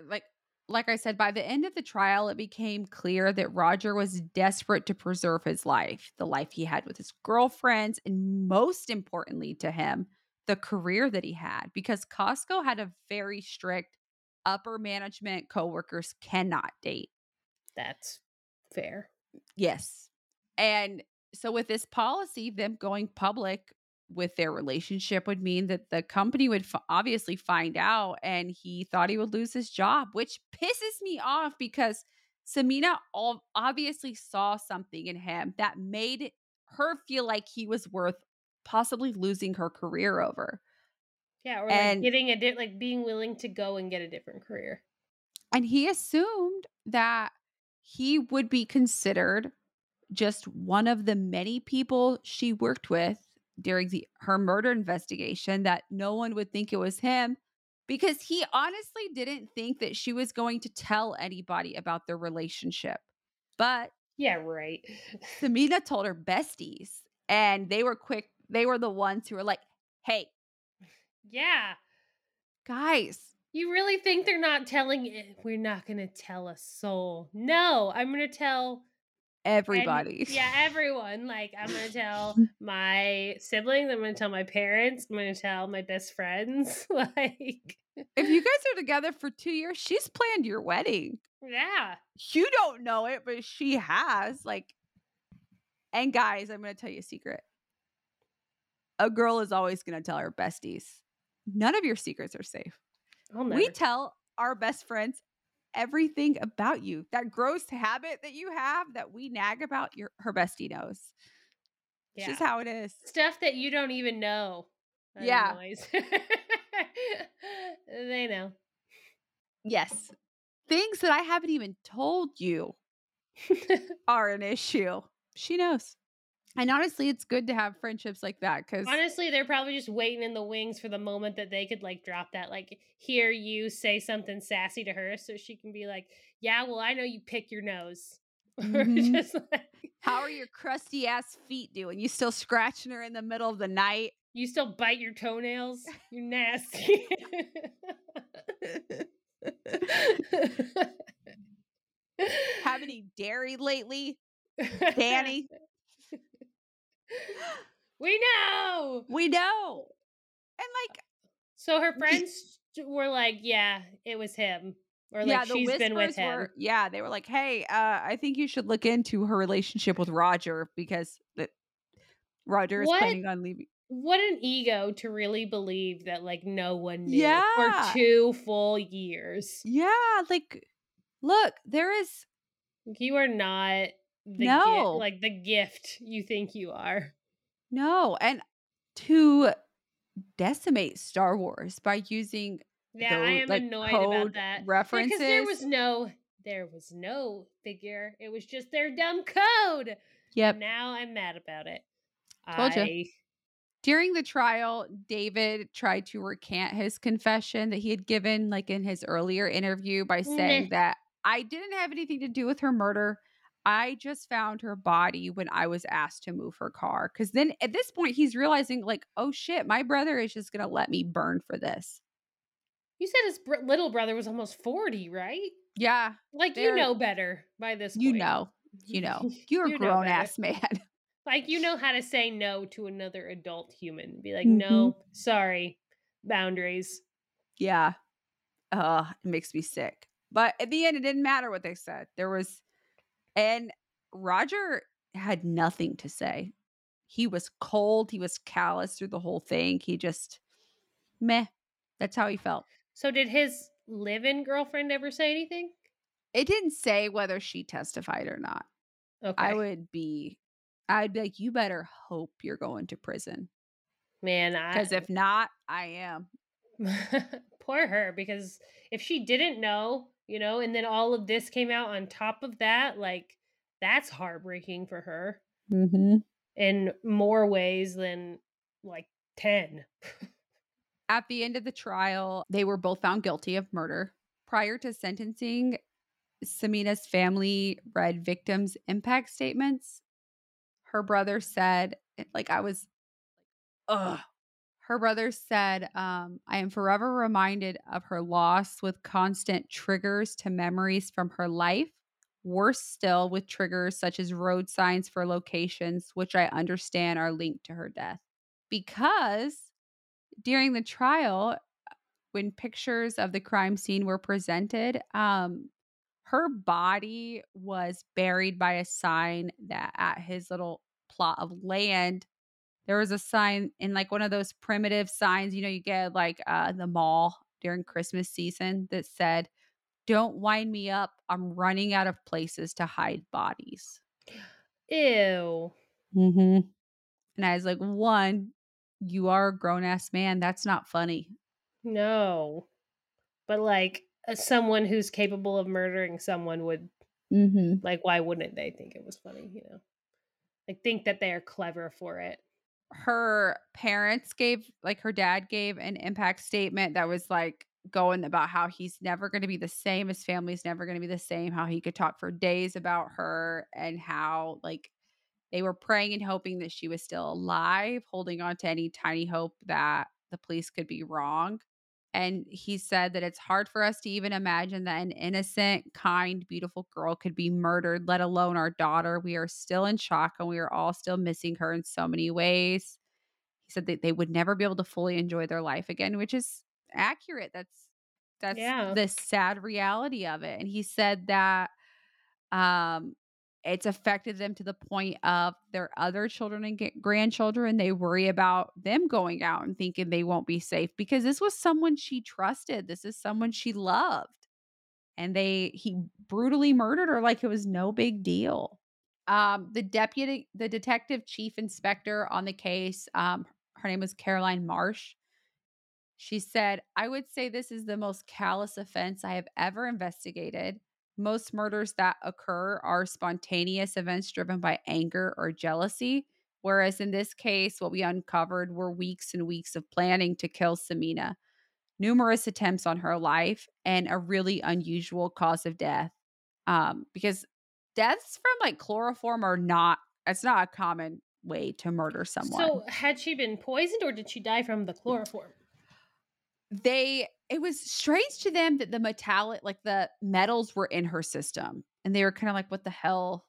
like like I said, by the end of the trial, it became clear that Roger was desperate to preserve his life, the life he had with his girlfriends, and most importantly to him, the career that he had, because Costco had a very strict upper management coworkers cannot date. That's fair. Yes. And so with this policy, them going public with their relationship would mean that the company would f- obviously find out and he thought he would lose his job, which pisses me off because Samina all obviously saw something in him that made her feel like he was worth possibly losing her career over. Yeah, or, like, getting a di like, being willing to go and get a different career. and he assumed that he would be considered just one of the many people she worked with during the her murder investigation that no one would think it was him because he honestly didn't think that she was going to tell anybody about their relationship. But Yeah, right. Samina told her besties and they were quick they were the ones who were like, "Hey, Yeah. guys, You really think they're not telling i we're not gonna tell a soul. No, I'm gonna tell any everybody." yeah, everyone. Like, I'm gonna tell <laughs> my siblings, I'm gonna tell my parents, I'm gonna tell my best friends, <laughs> like if you <laughs> guys are together for 2 years, she's planned your wedding. Yeah. You don't know it, but she has, like and guys, I'm gonna tell you a secret. A girl is always gonna tell her besties. None of your secrets are safe. We tell our best friends everything about you. That gross habit that you have that we nag about, your her bestie knows. It's yeah. just how it is. Stuff that you don't even know Yeah. <laughs> They know. Yes. Things that I haven't even told you <laughs> are an issue. She knows. And honestly, it's good to have friendships like that because Honestly, they're probably just waiting in the wings for the moment that they could like drop that, like hear you say something sassy to her, so she can be like, "Yeah, well, I know you pick your nose." <laughs> Mhm. just like, how are your crusty ass feet doing? You still scratching her in the middle of the night? you still bite your toenails. <laughs> You nasty. Have any dairy lately, <laughs> Danny? <laughs> we know. We know. And like, So her friends were like, "Yeah, it was him," or like yeah, the she's been with him. were, yeah, they were like, hey, uh, I think you should look into her relationship with Roger because that Roger is What? planning on leaving. What an ego to really believe that like no one knew Yeah. for two full years. Yeah, like, look, there is You are not the No. gift, like the gift you think you are. no, and to decimate Star Wars by using Yeah, I am like, annoyed about that. references because there was no, there was no figure. It was just their dumb code. Yep. Now I'm mad about it. Told. I, During the trial, David tried to recant his confession that he had given, like in his earlier interview, by saying that I didn't have anything to do with her murder. I just found her body when I was asked to move her car. Cause then at this point, he's realizing, like, oh shit, my brother is just gonna let me burn for this. You said his br- little brother was almost 40, right? Yeah, Like you know better by this you point. know, you <laughs> know, you're a You know grown ass <laughs> man. Like you know how to say no to another adult human. Be like, Mhm. "No, sorry. Boundaries." Yeah. Uh, it makes me sick. But at the end, it didn't matter what they said. There was, and Roger had nothing to say. He was cold. He was callous through the whole thing. He just, meh. That's how he felt. So did his live-in girlfriend ever say anything? It didn't say whether she testified or not. Okay. I would be, I'd be like, "You better hope you're going to prison." Man, I Because if not, I am. <laughs> poor her because if she didn't know, you know, and then all of this came out on top of that, like that's heartbreaking for her Mhm. in more ways than like 10. At the end of the trial, they were both found guilty of murder. Prior to sentencing, Samina's family read victims' impact statements. Her brother said, like, I was, ugh. Her brother said, um, I am forever reminded of her loss with constant triggers to memories from her life. Worse still, with triggers such as road signs for locations, which I understand are linked to her death. Because during the trial, when pictures of the crime scene were presented, um, her body was buried by a sign that at his little plot of land, there was a sign in like one of those primitive signs, you know, you get like uh the mall during Christmas season that said, Don't wind me up. I'm running out of places to hide bodies. Ew. Mm-hmm. And I was like, one, you are a grown ass man. That's not funny. No. But like uh, someone who's capable of murdering someone would Mm-hmm. like why wouldn't they think it was funny, you know? Like think that they are clever for it. Her parents gave like her dad gave an impact statement that was like going about how he's never going to be the same his family's never going to be the same how he could talk for days about her and how like they were praying and hoping that she was still alive holding on to any tiny hope that the police could be wrong and he said that it's hard for us to even imagine that an innocent, kind, beautiful girl could be murdered, let alone our daughter. We are still in shock and we are all still missing her in so many ways. He said that they would never be able to fully enjoy their life again, which is accurate. That's that's Yeah. the sad reality of it. And he said that um it's affected them to the point of their other children and grandchildren. They worry about them going out and thinking they won't be safe because this was someone she trusted. This is someone she loved. And they he brutally murdered her like it was no big deal. Um, the deputy, the detective chief inspector on the case, um, her name was Caroline Marsh. She said, I would say this is the most callous offense I have ever investigated. Most murders that occur are spontaneous events driven by anger or jealousy. Whereas in this case, what we uncovered were weeks and weeks of planning to kill Samina, numerous attempts on her life, and a really unusual cause of death. Um, because deaths from like chloroform are not, it's not a common way to murder someone. So had she been poisoned or did she die from the chloroform? they it was strange to them that the metallic like the metals were in her system and they were kind of like what the hell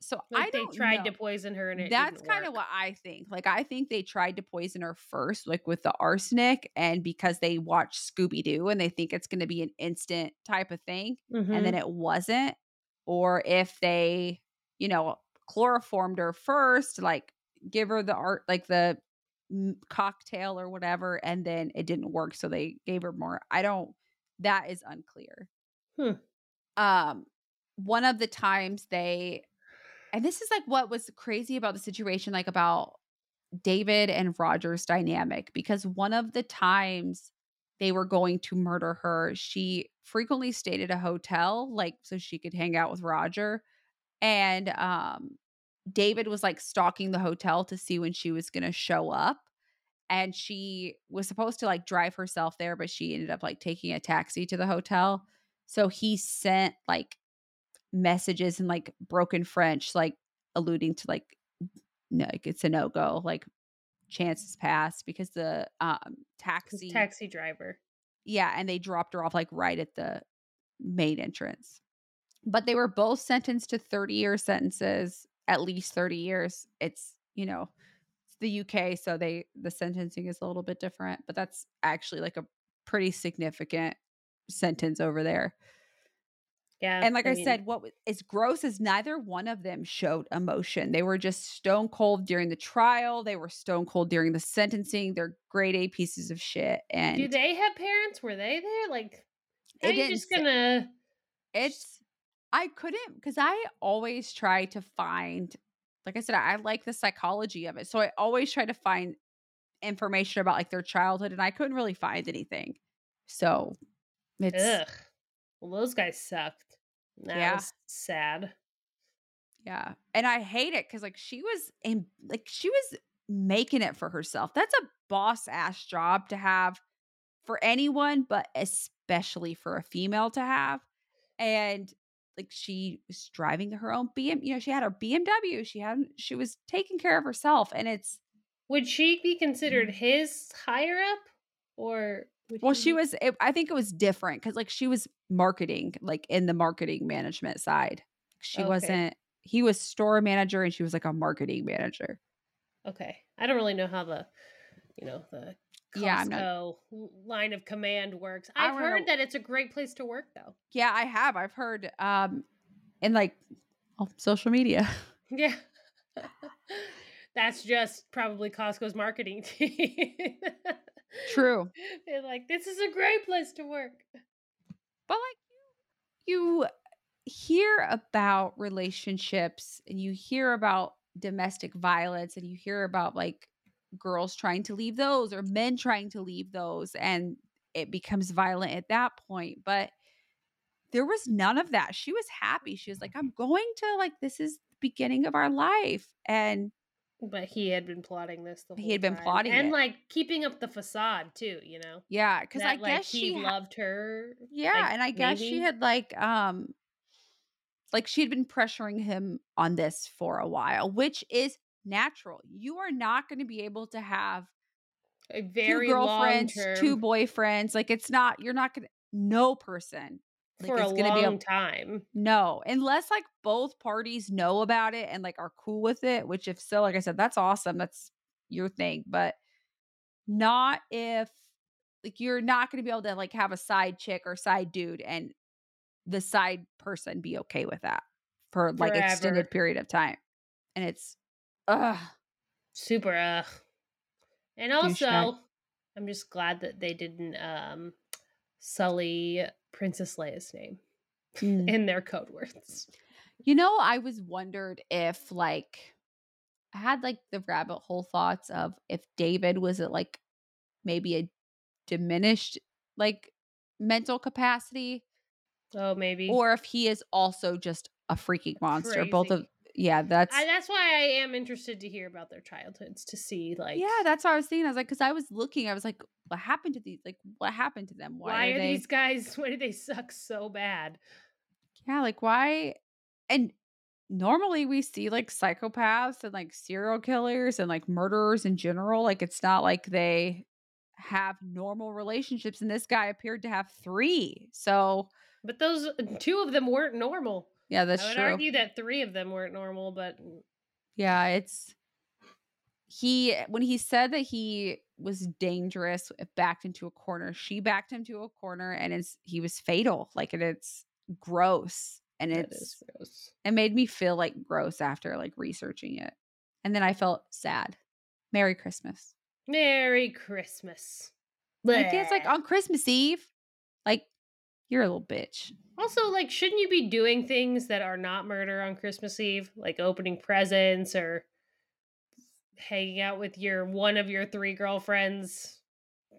so Like i they don't tried know. to poison her and it that's kind of what i think like i think they tried to poison her first like with the arsenic and because they watched scooby-doo and they think it's going to be an instant type of thing and Mm-hmm. then it wasn't or if they you know chloroformed her first like give her the art like the cocktail or whatever and then it didn't work so they gave her more i don't that is unclear Hmm. um one of the times they and this is like what was crazy about the situation like about david and roger's dynamic because one of the times they were going to murder her she frequently stayed at a hotel like so she could hang out with roger and um david was like stalking the hotel to see when she was going to show up and she was supposed to like drive herself there but she ended up like taking a taxi to the hotel so he sent like messages in like broken french like alluding to like no like, it's a no-go like chances passed because the um taxi taxi driver. yeah, and they dropped her off like right at the main entrance. But they were both sentenced to 30 year sentences, at least 30 years. It's, you know, it's the UK, so they the sentencing is a little bit different, but that's actually like a pretty significant sentence over there. Yeah. And like I, mean, said, what as gross as neither one of them showed emotion. They were just stone cold during the trial. They were stone cold during the sentencing. They're grade A pieces of shit. And do they have parents? Were they there? Like, how are you just gonna? It's I couldn't because I always try to find like I said, I like the psychology of it. So I always try to find information about like their childhood and I couldn't really find anything. So it's Ugh. Well, those guys sucked. That Yeah. was sad. yeah. And I hate it cuz like she was in like she was making it for herself. That's a boss ass job to have for anyone, but especially for a female to have. And like she was driving her own BM, you know, she had her BMW. She had she was taking care of herself and it's Would she be considered mm-hmm. his higher up, or would. Well, she be- was it, I think it was different cuz like she was marketing, like in the marketing management side. She Okay. wasn't he was store manager and she was like a marketing manager. okay? I don't really know how the, you know, the Costco Yeah, not- line of command works. I've heard know- that it's a great place to work, though. Yeah, I have. I've heard um in like oh, social media. <laughs> Yeah. <laughs> That's just probably Costco's marketing <laughs> team. True. They're like, this is a great place to work. But like you you hear about relationships and you hear about domestic violence and you hear about like girls trying to leave those or men trying to leave those and it becomes violent at that point. But there was none of that. She was happy. She was like, I'm going to like this is the beginning of our life. And But he had been plotting this the whole He had been time. plotting and it. like keeping up the facade too. You know, yeah, because I like, guess he she ha- loved her. Yeah, like, and I guess she had like um like she'd been pressuring him on this for a while, which is natural. You are not going to be able to have a two very long girlfriends, two boyfriends. Like it's not you're not going to no person like, for a gonna long be able time. no, unless like both parties know about it and like are cool with it, which if so, like I said, that's awesome. That's your thing, but not if like you're not going to be able to like have a side chick or side dude and the side person be okay with that for like Forever. extended period of time. And it's ugh. Super. Ugh. And Douchebag. also, I'm just glad that they didn't um sully Princess Leia's name <laughs> Mm. in their code words. You know, I was wondered if like I had like the rabbit hole thoughts of if David was it like maybe a diminished like mental capacity Oh, maybe. or if he is also just a freaking monster. Both of Crazy. Yeah, that's I, that's why I am interested to hear about their childhoods to see like yeah, that's what I was thinking. I was like, because I was looking, I was like, what happened to these? Like, what happened to them? why, are, they? these guys <laughs> why do they suck so bad? Yeah, like why? And normally we see like psychopaths and like serial killers and like murderers in general. Like it's not like they have normal relationships, and this guy appeared to have three. So But those two of them weren't normal. Yeah, that's true. I would true. argue that three of them weren't normal, but Yeah, it's he eh, when he said that he was dangerous, if backed into a corner. She backed him to a corner, and it's he was fatal. Like and it's gross, and it's gross. it made me feel like gross after like researching it, and then I felt sad. Merry Christmas. Merry Christmas. Like it's like on Christmas Eve, like you're a little bitch. Also, like, shouldn't you be doing things that are not murder on Christmas Eve, like opening presents or hanging out with your one of your three girlfriends?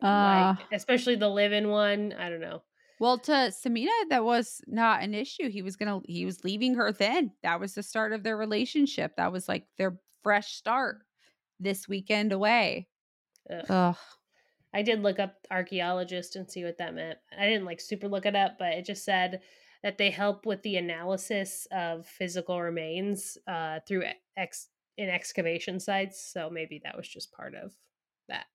Uh, like, especially the live-in one. I don't know. Well, to Samina, that was not an issue. He was gonna he was leaving her then. That was the start of their relationship. That was like their fresh start this weekend away. Ugh. Ugh. I did look up archaeologist and see what that meant. I didn't like super look it up, but it just said that they help with the analysis of physical remains uh, through ex in excavation sites. So maybe that was just part of that.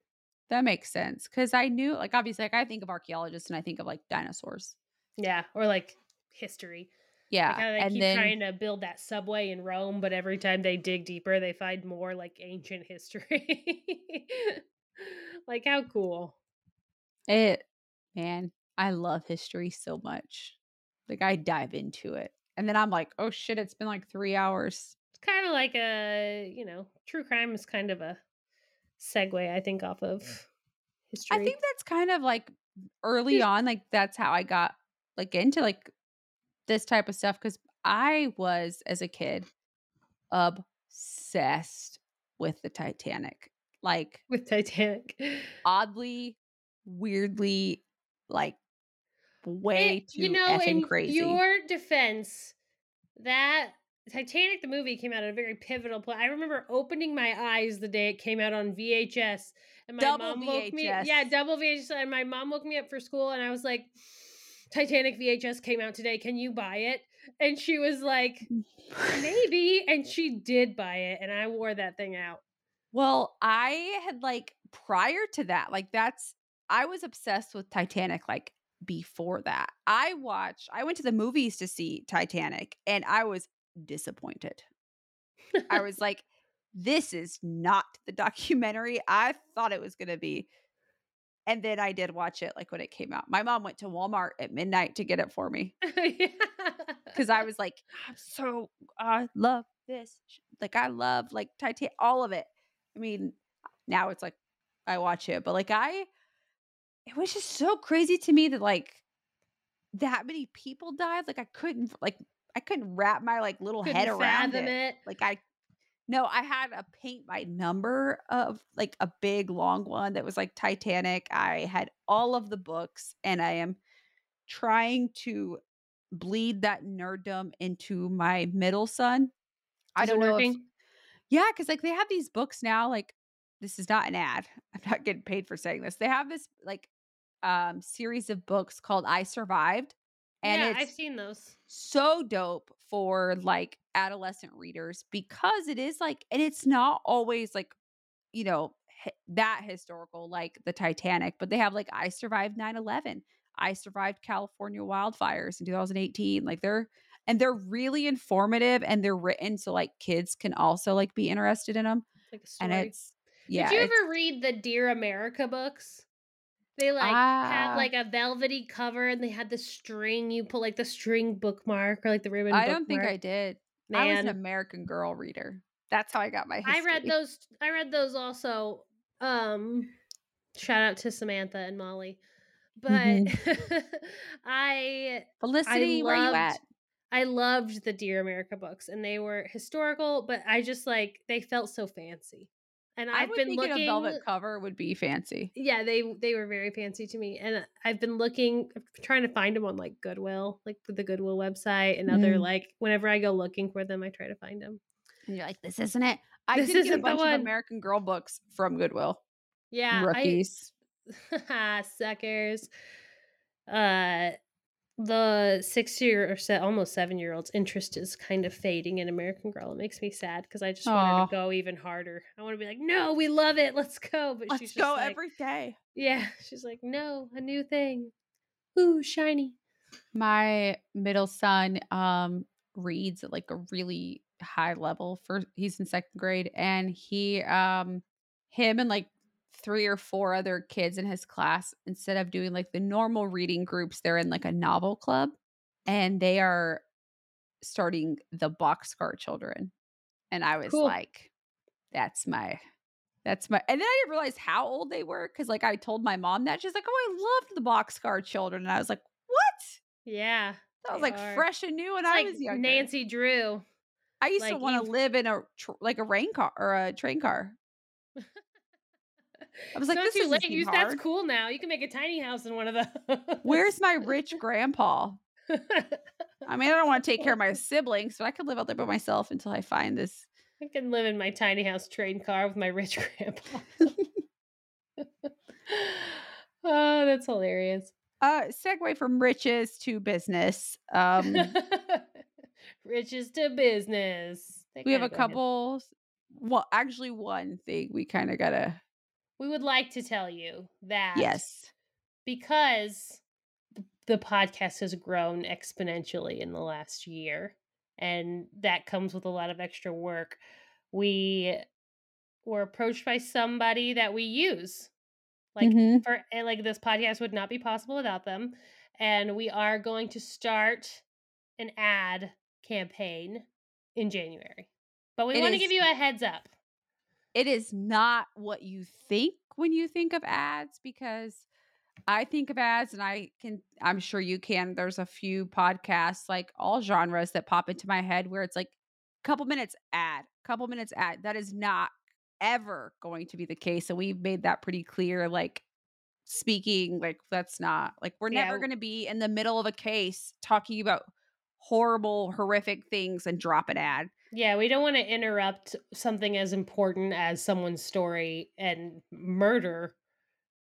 That makes sense. Cause I knew like obviously like I think of archaeologists and I think of like dinosaurs. Yeah, or like history. Yeah. Like they and keep then trying to build that subway in Rome, but every time they dig deeper, they find more like ancient history. <laughs> like how cool. it man, I love history so much. Like I dive into it. And then I'm like, oh shit, it's been like three hours. It's kind of like a, you know, true crime is kind of a segue, I think, off of history. I think that's kind of like early on, like that's how I got like into like this type of stuff because I was as a kid obsessed with the Titanic. Like With Titanic. oddly, weirdly, like way It- too you know, effing in crazy. your defense, that Titanic the movie came out at a very pivotal point. I remember opening my eyes the day it came out on VHS, and my Double mom woke me. Yeah, double VHS, and my mom woke me up for school, and I was like, "Titanic VHS came out today. Can you buy it?" And she was like, <laughs> "Maybe," and she did buy it, and I wore that thing out. Well, I had like prior to that, like that's I was obsessed with Titanic like before that. I watched I went to the movies to see Titanic and I was disappointed. I was <laughs> like this is not the documentary I thought it was going to be. And then I did watch it like when it came out. My mom went to Walmart at midnight to get it for me <laughs> because I was like, I'm so I love this. Like I love like Titanic all of it. I mean, now it's like I watch it, but like I, it was just so crazy to me that like that many people died. Like I couldn't like I couldn't wrap my like little head Couldn't around it. it. Like I. No, I had a paint by number of like a big long one that was like Titanic. I had all of the books and I am trying to bleed that nerddom into my middle son. I Is it don't know if? Yeah, because like they have these books now. Like this is not an ad. <laughs> I'm not getting paid for saying this. They have this like um series of books called I Survived, and yeah, I've seen those. so dope for like adolescent readers because it is like, and it's not always like you know hi- that historical like the Titanic, but they have like I survived 9/11. I survived California wildfires in 2018. Like they're and they're really informative and they're written so like kids can also like be interested in them. Like a. And it's yeah, Did you ever read the Dear America books? They like have Ah. like a velvety cover and they had the string you put like the string bookmark or like the ribbon I don't think. I did. I was an American Girl reader. That's how I got my I read those I read those also. Um shout out to Samantha and Molly. But <laughs> Mhm. I Felicity, where you at? I loved the Dear America books and they were historical, but I just like they felt so fancy. And I I've would been think looking a velvet cover would be fancy. yeah they they were very fancy to me and i've been looking trying to find them on like goodwill like the goodwill website and other Mm. like whenever i go looking for them i try to find them And you're like, this isn't it. I This did get a isn't the bunch of American Girl books from Goodwill. yeah Rookies. i <laughs> suckers uh the six year or se- almost seven year old's interest is kind of fading in american girl. It makes me sad because i just want her to go even harder. I want to be like no we love it. Let's go. But Let's she's just go like, every day. yeah. She's like no a new thing. Ooh shiny. My middle son um reads at like a really high level for he's in second grade and he um him and like three or four other kids in his class instead of doing like the normal reading groups they're in like a novel club and they are starting the boxcar children and i was Cool. like that's my that's my and then i didn't realize how old they were because like i told my mom that she's like oh i loved the boxcar children and i was like what yeah that was like are. fresh and new when It's I like was younger. Nancy Drew. I used to want to live in a tr- like a rain car or a train car. I was like, not this too late. You- That's cool now. You can make a tiny house in one of those. Where's my <laughs> rich grandpa? I mean, I don't want to take care of my <laughs> siblings, but I could live out there by myself until I find this. I can live in my tiny house train car with my rich <laughs> grandpa. oh, that's hilarious. Uh, segue from riches to business. Um, Riches to business. They we have a couple. Well, actually, one thing we kind of gotta. We would like to tell you that Yes. because the podcast has grown exponentially in the last year and that comes with a lot of extra work we were approached by somebody that we use like Mhm. for like this podcast would not be possible without them and we are going to start an ad campaign in January but we want to give you a heads up it is not what you think when you think of ads because I think of ads and I can I'm sure you can there's a few podcasts like all genres that pop into my head where it's like couple minutes ad couple minutes ad. That is not ever going to be the case. And we've made that pretty clear. Like speaking, like that's not like we're Yeah. never gonna be in the middle of a case talking about horrible, horrific things and drop an ad. Yeah, we don't want to interrupt something as important as someone's story and murder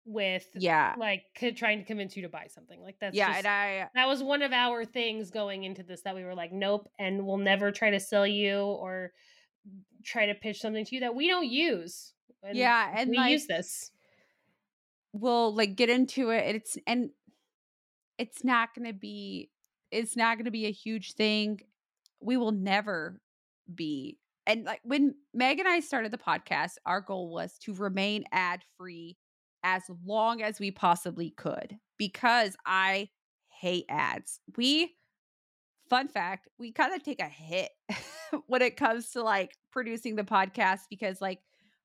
with Yeah. like c- trying to convince you to buy something. Like that's yeah, just and I that was one of our things going into this that we were like, nope, and we'll never try to sell you or try to pitch something to you that we don't use. And yeah, and we like use this. we'll like get into it. It's and it's not gonna be it's not gonna be a huge thing. We will never be. And like when Meg and I started the podcast, our goal was to remain ad free as long as we possibly could because I hate ads. We fun fact, we kind of take a hit <laughs> when it comes to like producing the podcast because like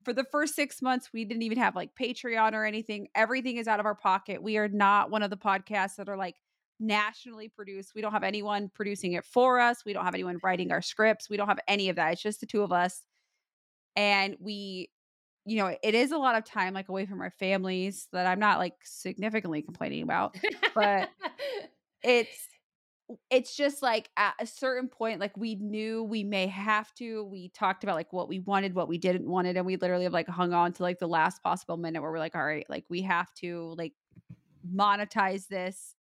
for the first 6 months we didn't even have like Patreon or anything. Everything is out of our pocket. We are not one of the podcasts that are like nationally produced. We don't have anyone producing it for us. We don't have anyone writing our scripts. We don't have any of that. It's just the two of us. And we you know, it is a lot of time like away from our families that I'm not like significantly complaining about. but <laughs> it's it's just like at a certain point like we knew we may have to we talked about like what we wanted what we didn't want it and we literally have like hung on to like the last possible minute where we're like all right like we have to like monetize this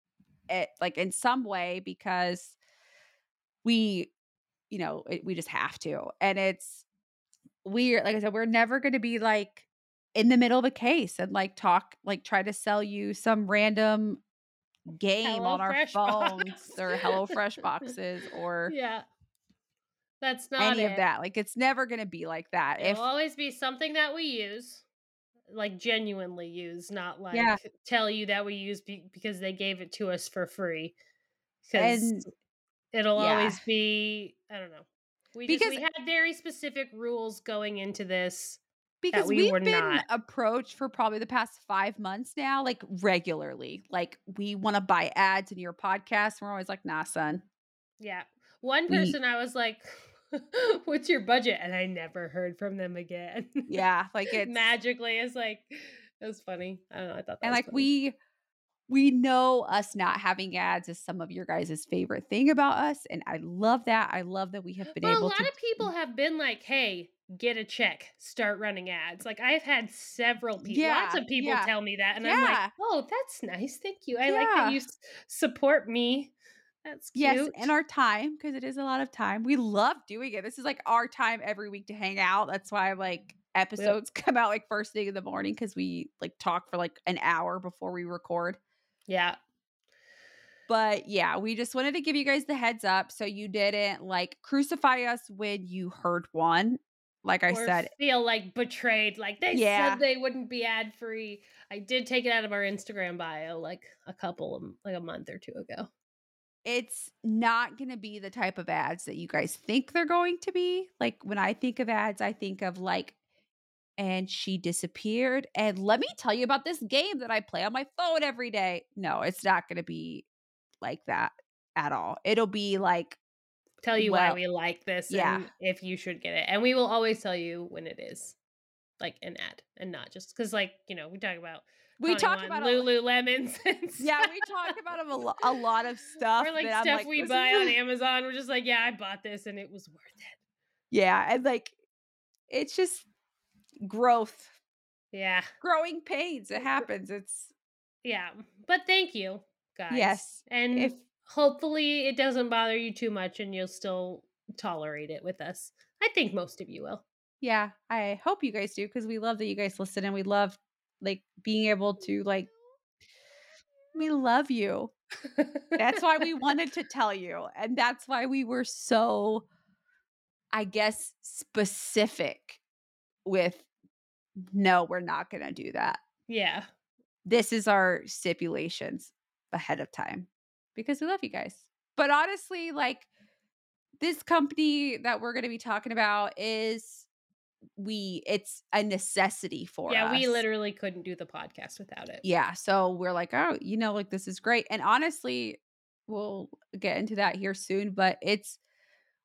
it like in some way because we you know it, we just have to and it's weird like i said we're never going to be like in the middle of a case and like talk like try to sell you some random game on our <laughs> phones box. or Hello Fresh boxes or yeah. That's not any it. of that. Like it's never going to be like that. It'll always be something that we use, like genuinely use, not like Yeah. tell you that we use be- because they gave it to us for free. Because it'll yeah. always be, I don't know. We just, Because- we had very specific rules going into this. because we we've been not. approached for probably the past 5 months now like regularly. Like we want to buy ads in your podcast. And We're always like, "Nah, son." Yeah. One We- person I was like, <laughs> "What's your budget?" and I never heard from them again. Yeah, like <laughs> it's magically. It's like it was funny. I don't know. I thought that and was like funny. we we know us not having ads is some of your guys' favorite thing about us and I love that. I love that we have been But a lot to of people have been like, "Hey, get a check, start running ads." Like I've had several people, lots of people yeah. tell me that, and I'm like, "Oh, that's nice. Thank you. I like that you s- support me. That's cute." Yes, and our time because it is a lot of time. We love doing it. This is like our time every week to hang out. That's why like episodes <laughs> come out like first thing in the morning because we like talk for like an hour before we record. yeah, But yeah, we just wanted to give you guys the heads up so you didn't like crucify us when you heard one. Like I or said, feel like betrayed. Like they Yeah. said they wouldn't be ad free. I did take it out of our Instagram bio like a couple of like a month or two ago. It's not going to be the type of ads that you guys think they're going to be. Like when I think of ads, I think of like, and she disappeared. And let me tell you about this game that I play on my phone every day. No, it's not going to be like that at all. It'll be like, Tell you why we like this yeah. and if you should get it. And we will always tell you when it is like an ad and not just because like, you know, we talk about we <laughs> talk about, Lululemons yeah, we talk about a, lo- a lot of stuff. or like that I'm stuff like, we buy on <laughs> Amazon. We're just like, yeah, I bought this and it was worth it. Yeah. And like, it's just growth, Yeah. growing pains. It happens. It's, Yeah. But thank you, guys. Yes, And if- hopefully it doesn't bother you too much and you'll still tolerate it with us. I think most of you will. yeah, I hope you guys do because we love that you guys listen and we love like being able to like, we love you. That's why we <laughs> wanted to tell you. And that's why we were so, I guess, specific with no, we're not going to do that. yeah. This is our stipulations ahead of time because we love you guys. But honestly, like this company that we're going to be talking about is we it's a necessity for yeah, us. we literally couldn't do the podcast without it. Yeah. So we're like, oh, you know, like this is great. And honestly, we'll get into that here soon, but it's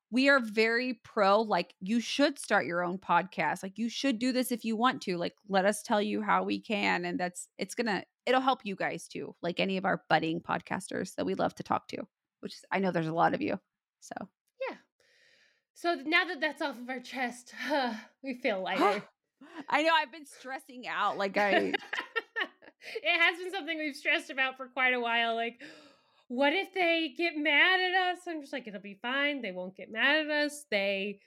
we are very pro like you should start your own podcast like you should do this if you want to like let us tell you how we can and that's it's gonna it'll help you guys too like any of our budding podcasters that we love to talk to which is, i know there's a lot of you so so now that that's off of our chest we feel lighter <gasps> i know i've been stressing out like i <laughs> it has been something we've stressed about for quite a while like <gasps> what if they get mad at us? I'm just like, it'll be fine. They won't get mad at us. They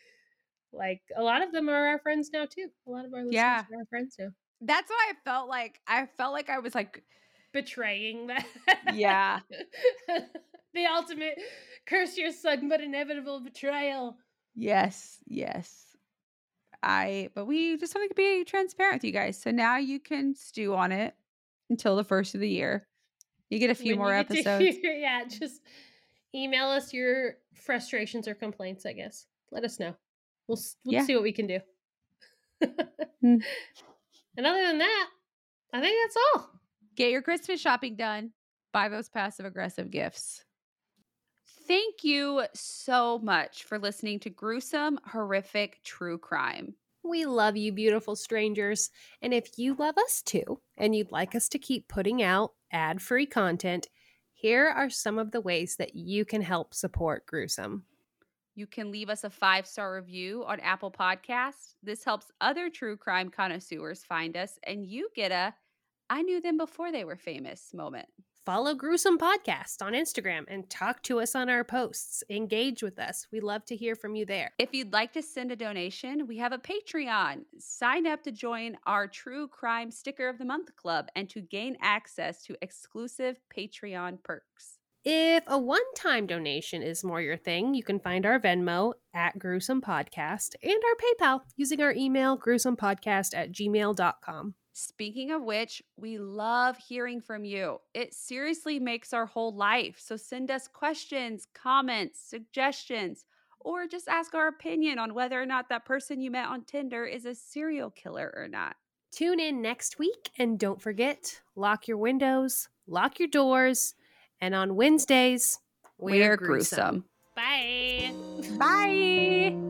like a lot of them are our friends now too. A lot of our listeners yeah. are our friends now. That's why I felt like I felt like I was like betraying that. Yeah. <laughs> the ultimate curse your son but inevitable betrayal. Yes, yes. I but we just want to be transparent with you guys. So now you can stew on it until the first of the year. You get a few when more <laughs> episodes. yeah, just email us your frustrations or complaints, I guess. Let us know. We'll, we'll yeah. see what we can do. mm. <laughs> And other than that, I think that's all. Get your Christmas shopping done. Buy those passive aggressive gifts. Thank you so much for listening to Gruesome, Horrific True Crime. We love you, beautiful strangers. And if you love us too, and you'd like us to keep putting out ad free content, here are some of the ways that you can help support Gruesome. You can leave us a five star review on Apple Podcasts. This helps other true crime connoisseurs find us, and you get a I knew them before they were famous moment follow Gruesome Podcast on Instagram and talk to us on our posts. Engage with us. We love to hear from you there. If you'd like to send a donation, we have a Patreon. Sign up to join our True Crime Sticker of the Month Club and to gain access to exclusive Patreon perks. If a one time donation is more your thing, you can find our Venmo at Gruesome Podcast and our PayPal using our email gruesomepodcast at gmail.com. Speaking of which, we love hearing from you. It seriously makes our whole life. So send us questions, comments, suggestions, or just ask our opinion on whether or not that person you met on Tinder is a serial killer or not. Tune in next week and don't forget lock your windows, lock your doors, and on Wednesdays, we're, we're gruesome. gruesome. Bye. Bye.